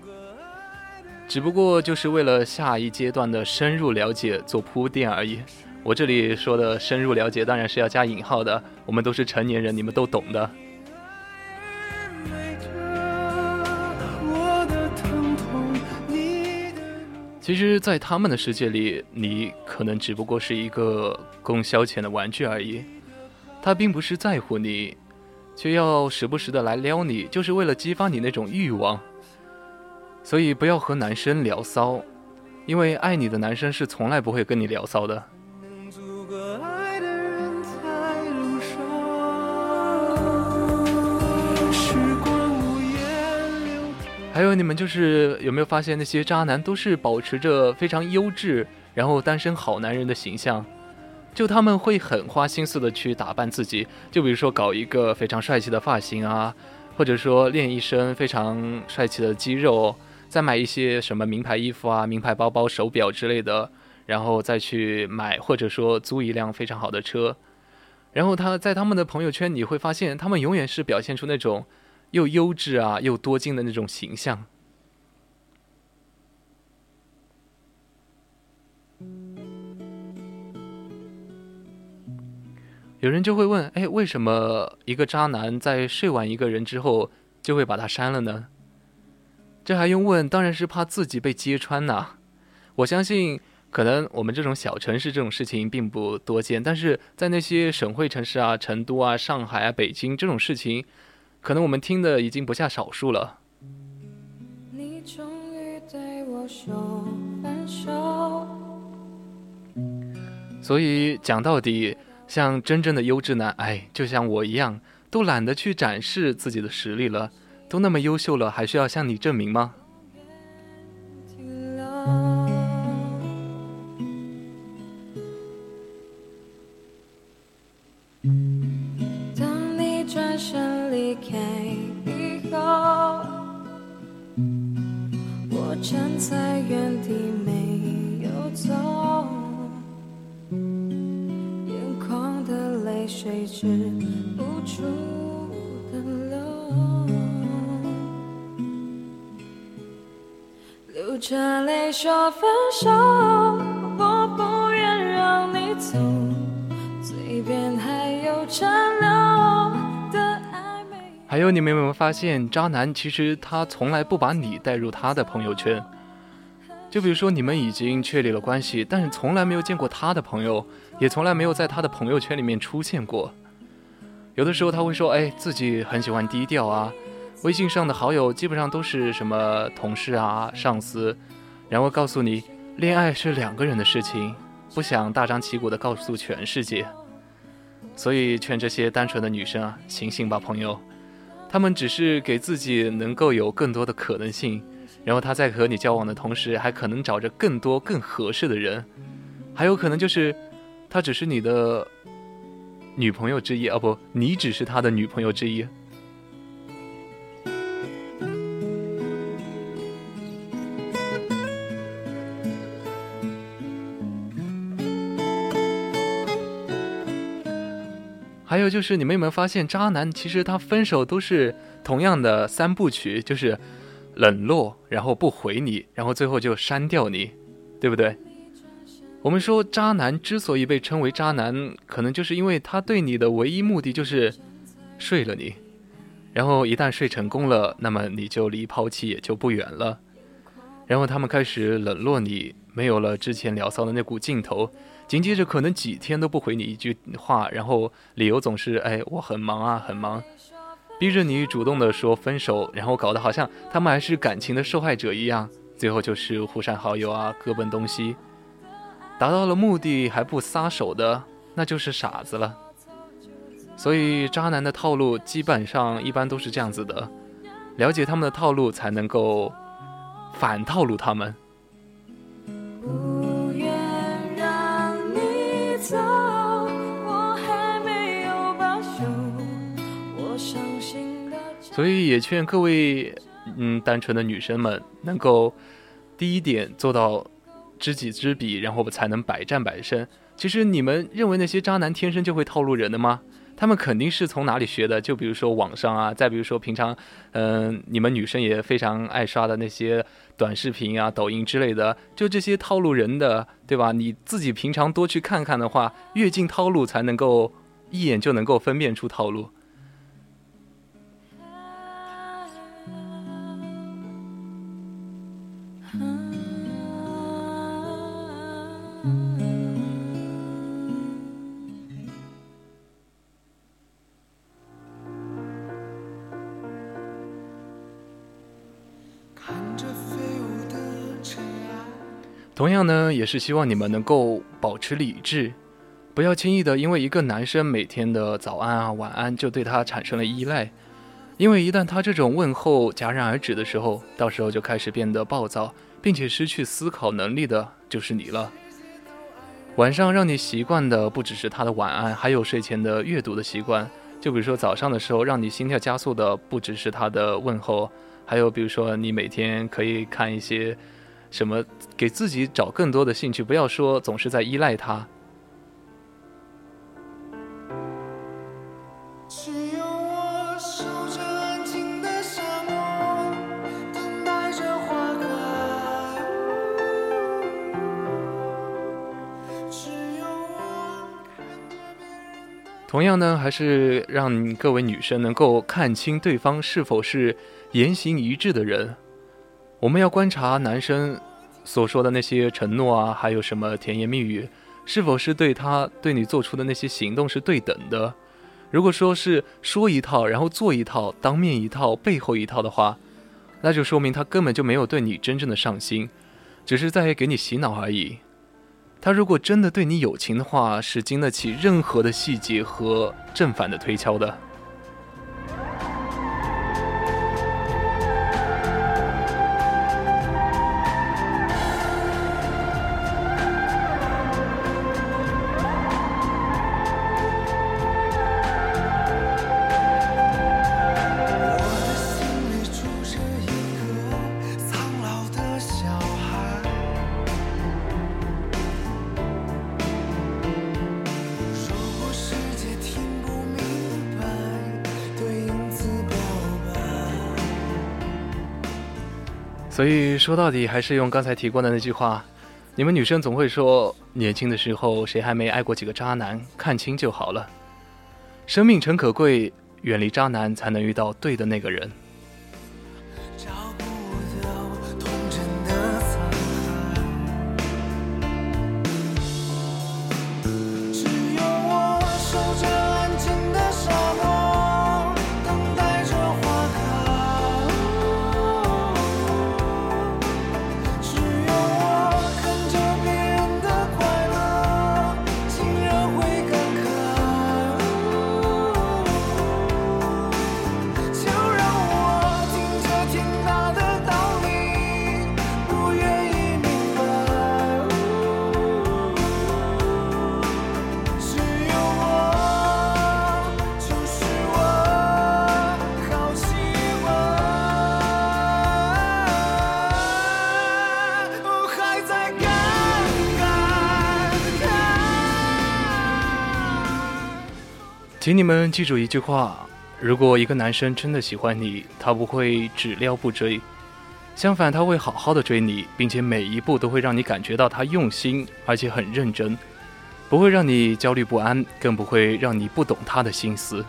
只不过就是为了下一阶段的深入了解做铺垫而已。我这里说的深入了解，当然是要加引号的。我们都是成年人，你们都懂的。其实，在他们的世界里，你可能只不过是一个供消遣的玩具而已。他并不是在乎你，却要时不时的来撩你，就是为了激发你那种欲望。所以，不要和男生聊骚，因为爱你的男生是从来不会跟你聊骚的。还有你们就是有没有发现那些渣男都是保持着非常优质，然后单身好男人的形象，就他们会很花心思的去打扮自己，就比如说搞一个非常帅气的发型啊，或者说练一身非常帅气的肌肉，再买一些什么名牌衣服啊、名牌包包、手表之类的，然后再去买或者说租一辆非常好的车，然后他在他们的朋友圈你会发现，他们永远是表现出那种。又优质啊，又多金的那种形象。有人就会问：哎，为什么一个渣男在睡完一个人之后就会把他删了呢？这还用问？当然是怕自己被揭穿呐。我相信，可能我们这种小城市这种事情并不多见，但是在那些省会城市啊，成都啊、上海啊、北京这种事情。可能我们听的已经不下少数了。所以讲到底，像真正的优质男，哎，就像我一样，都懒得去展示自己的实力了，都那么优秀了，还需要向你证明吗？站在原地没有走，眼眶的泪水止不住的流，流着泪说分手，我不愿让你走，嘴边还有残留。还有，你们有没有发现，渣男其实他从来不把你带入他的朋友圈？就比如说，你们已经确立了关系，但是从来没有见过他的朋友，也从来没有在他的朋友圈里面出现过。有的时候他会说：“哎，自己很喜欢低调啊，微信上的好友基本上都是什么同事啊、上司。”然后告诉你，恋爱是两个人的事情，不想大张旗鼓的告诉全世界。所以劝这些单纯的女生啊，醒醒吧，朋友。他们只是给自己能够有更多的可能性，然后他在和你交往的同时，还可能找着更多更合适的人，还有可能就是他只是你的女朋友之一啊，不，你只是他的女朋友之一。还有就是，你们有没有发现，渣男其实他分手都是同样的三部曲，就是冷落，然后不回你，然后最后就删掉你，对不对？我们说渣男之所以被称为渣男，可能就是因为他对你的唯一目的就是睡了你，然后一旦睡成功了，那么你就离抛弃也就不远了，然后他们开始冷落你，没有了之前聊骚的那股劲头。紧接着可能几天都不回你一句话，然后理由总是哎我很忙啊很忙，逼着你主动的说分手，然后搞得好像他们还是感情的受害者一样，最后就是互删好友啊各奔东西，达到了目的还不撒手的，那就是傻子了。所以渣男的套路基本上一般都是这样子的，了解他们的套路才能够反套路他们。不愿让你走，我还没有罢休，我伤心的所以也劝各位，嗯，单纯的女生们能够第一点做到知己知彼，然后才能百战百胜。其实你们认为那些渣男天生就会套路人的吗？他们肯定是从哪里学的？就比如说网上啊，再比如说平常，嗯、你们女生也非常爱刷的那些短视频啊、抖音之类的，就这些套路人的，对吧？你自己平常多去看看的话，越进套路才能够一眼就能够分辨出套路。同样呢，也是希望你们能够保持理智，不要轻易的因为一个男生每天的早安啊、晚安就对他产生了依赖，因为一旦他这种问候戛然而止的时候，到时候就开始变得暴躁，并且失去思考能力的就是你了。晚上让你习惯的不只是他的晚安，还有睡前的阅读的习惯。就比如说早上的时候，让你心跳加速的不只是他的问候，还有比如说你每天可以看一些什么，给自己找更多的兴趣，不要说总是在依赖他。同样呢，还是让各位女生能够看清对方是否是言行一致的人。我们要观察男生所说的那些承诺啊，还有什么甜言蜜语，是否是对他对你做出的那些行动是对等的。如果说是说一套，然后做一套，当面一套，背后一套的话，那就说明他根本就没有对你真正的上心，只是在给你洗脑而已。他如果真的对你有情的话，是经得起任何的细节和正反的推敲的。说到底还是用刚才提过的那句话，你们女生总会说，年轻的时候谁还没爱过几个渣男？看清就好了。生命诚可贵，远离渣男，才能遇到对的那个人。请你们记住一句话：如果一个男生真的喜欢你，他不会只撩不追，相反，他会好好的追你，并且每一步都会让你感觉到他用心，而且很认真，不会让你焦虑不安，更不会让你不懂他的心思。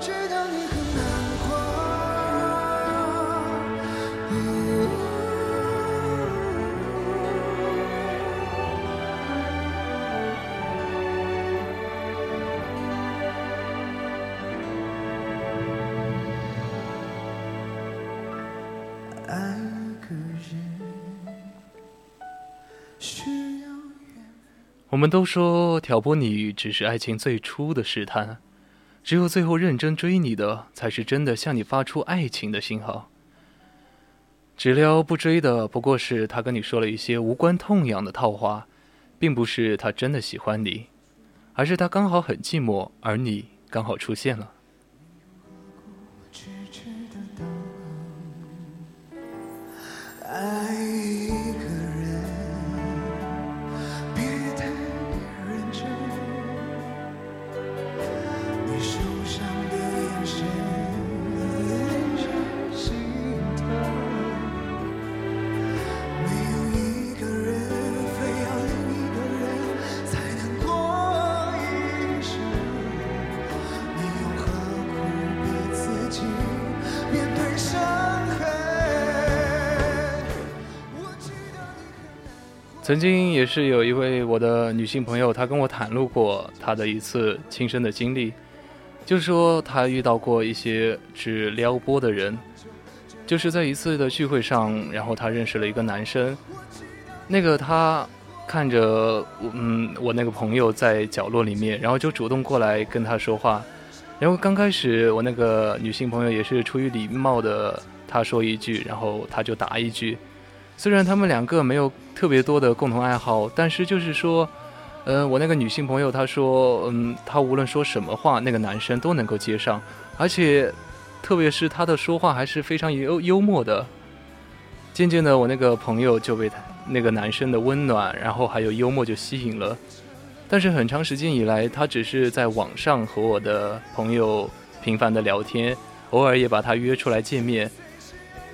我知道你很难过。爱一个人需要我们都说挑拨你只是爱情最初的试探，只有最后认真追你的，才是真的向你发出爱情的信号。只撩不追的，不过是他跟你说了一些无关痛痒的套话，并不是他真的喜欢你，而是他刚好很寂寞，而你刚好出现了。曾经也是有一位我的女性朋友，她跟我袒露过她的一次亲身的经历，就是说她遇到过一些只撩拨的人，就是在一次的聚会上，然后她认识了一个男生，那个他看着嗯我那个朋友在角落里面，然后就主动过来跟他说话，然后刚开始我那个女性朋友也是出于礼貌的，她说一句，然后他就答一句。虽然他们两个没有特别多的共同爱好，但是就是说，呃，我那个女性朋友她说，嗯，她无论说什么话，那个男生都能够接上，而且特别是他的说话还是非常幽幽默的。渐渐的，我那个朋友就被他那个男生的温暖，然后还有幽默就吸引了。但是很长时间以来，他只是在网上和我的朋友频繁的聊天，偶尔也把他约出来见面，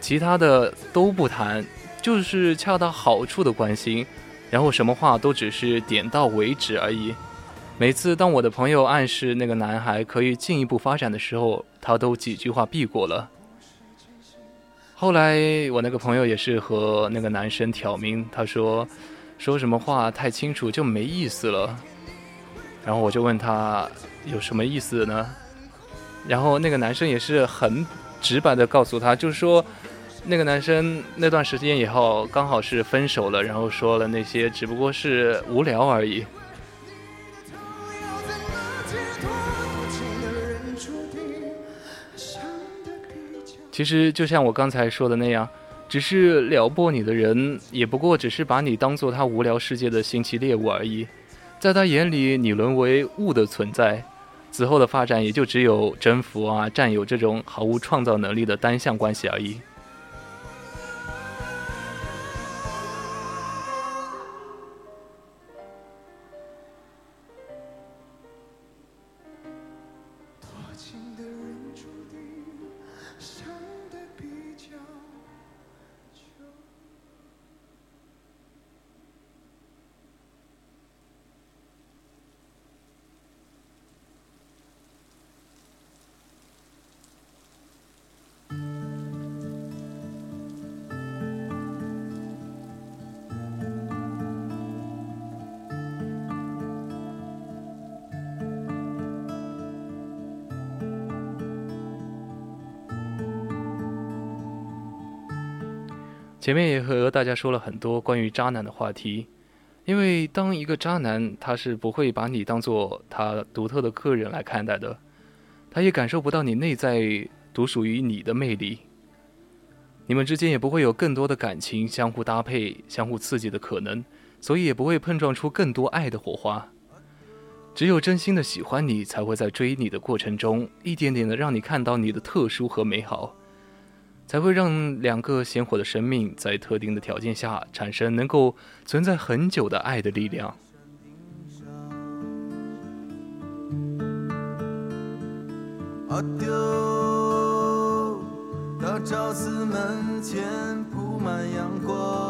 其他的都不谈，就是恰到好处的关心，然后什么话都只是点到为止而已。每次当我的朋友暗示那个男孩可以进一步发展的时候，他都几句话避过了。后来我那个朋友也是和那个男生挑明，他说说什么话太清楚就没意思了。然后我就问他有什么意思呢？然后那个男生也是很直白的告诉他，就是说那个男生那段时间以后刚好是分手了，然后说了那些只不过是无聊而已。其实就像我刚才说的那样，只是撩拨你的人，也不过只是把你当做他无聊世界的新奇猎物而已。在他眼里，你沦为物的存在，此后的发展也就只有征服啊、占有这种毫无创造能力的单向关系而已。前面也和大家说了很多关于渣男的话题，因为当一个渣男，他是不会把你当做他独特的客人来看待的，他也感受不到你内在独属于你的魅力，你们之间也不会有更多的感情相互搭配、相互刺激的可能，所以也不会碰撞出更多爱的火花。只有真心的喜欢你，才会在追你的过程中，一点点的让你看到你的特殊和美好。才会让两个鲜活的生命在特定的条件下产生能够存在很久的爱的力量。阿丢，大昭寺门前铺满阳光，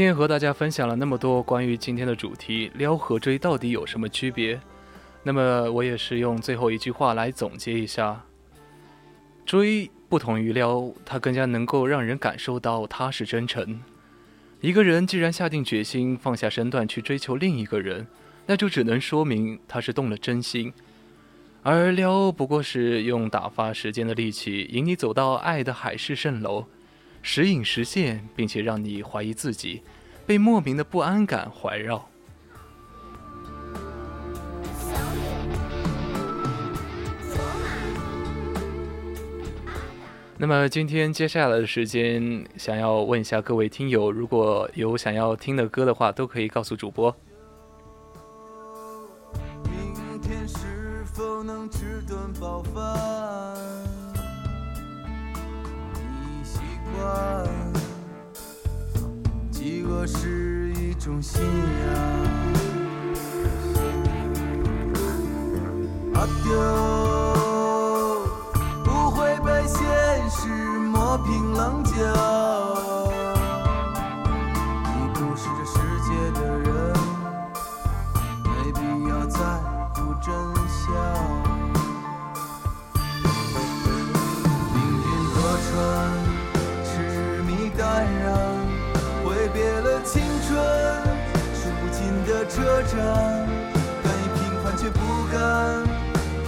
今天和大家分享了那么多关于今天的主题，撩和追到底有什么区别？那么我也是用最后一句话来总结一下：追不同于撩，它更加能够让人感受到踏实真诚。一个人既然下定决心放下身段去追求另一个人，那就只能说明他是动了真心。而撩不过是用打发时间的力气，引你走到爱的海市蜃楼，时隐时现，并且让你怀疑自己，被莫名的不安感环绕。那么今天接下来的时间，想要问一下各位听友，如果有想要听的歌的话，都可以告诉主播。明天是否能吃顿饱饭？惯，饥饿是一种信仰。阿丢，不会被现实磨平棱角。的车站，敢于平凡却不甘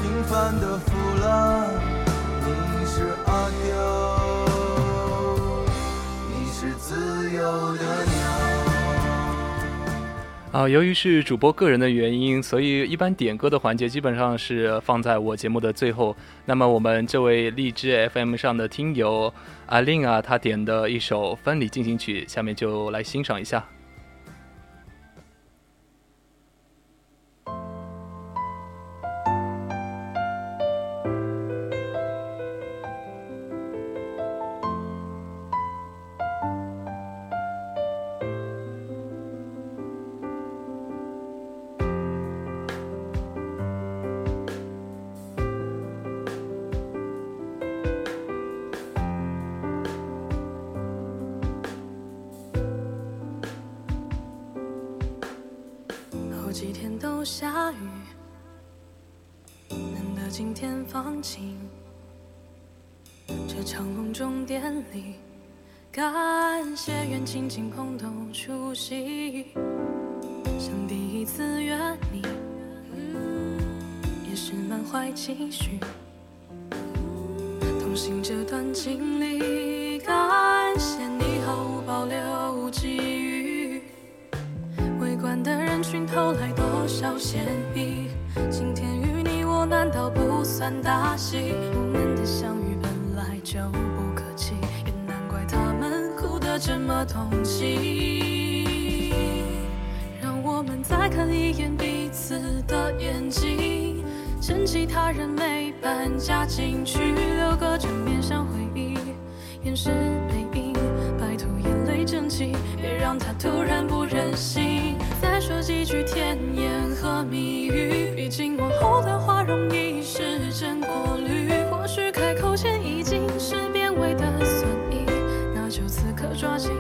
平凡的腐烂。你是阿丢，你是自由的鸟。啊，由于是主播个人的原因，所以一般点歌的环节基本上是放在我节目的最后。那么我们这位荔枝 FM 上的听友阿令啊，他点的一首《分离进行曲》，下面就来欣赏一下。天放晴。这场隆重典礼，感谢缘轻轻碰头出席。像第一次约你，也是满怀期许。同行这段经历，感谢你毫无保留给予。围观的人群投来多少歉意？今天与你我难道不算大戏？我们的相遇本来就不客气，也难怪他们哭得这么痛心。让我们再看一眼彼此的眼睛，趁其他人没搬家进去，留个正面上回忆，掩饰背影，拜托眼泪争气，别让他突然不忍心。说几句甜言和蜜语，毕竟往后的话容易失真过滤。或许开口前已经是变味的酸意，那就此刻抓紧，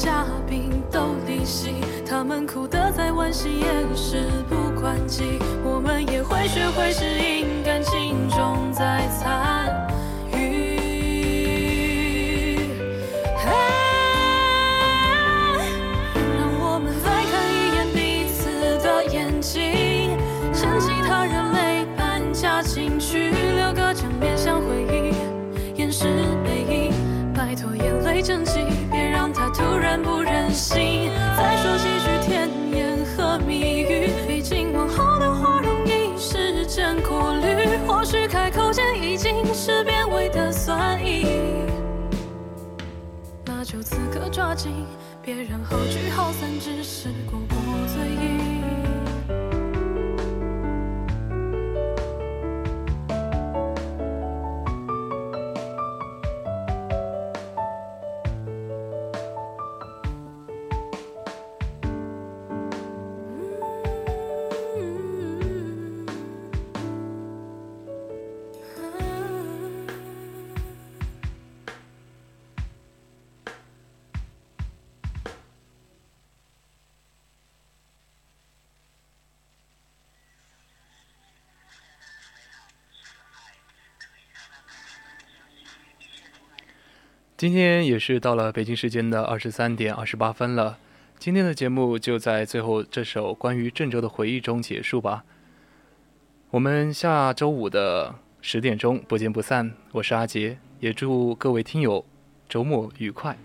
嘉宾都离席，他们哭得再惋惜也事不关己。我们也会学会适应感情中再参与。让我们再看一眼彼此的眼睛，趁其他人没搬家进去，留个正面相回忆，掩饰背影，摆脱眼泪争气，不忍心。再说几句甜言和蜜语，毕竟往后的话容易时间过滤，或许开口间已经是变味的酸意。那就此刻抓紧，别让后句好散只是过过嘴瘾。今天也是到了北京时间的二十三点二十八分了。今天的节目就在最后这首关于郑州的回忆中结束吧。我们下周五的十点钟不见不散。我是阿杰，也祝各位听友周末愉快。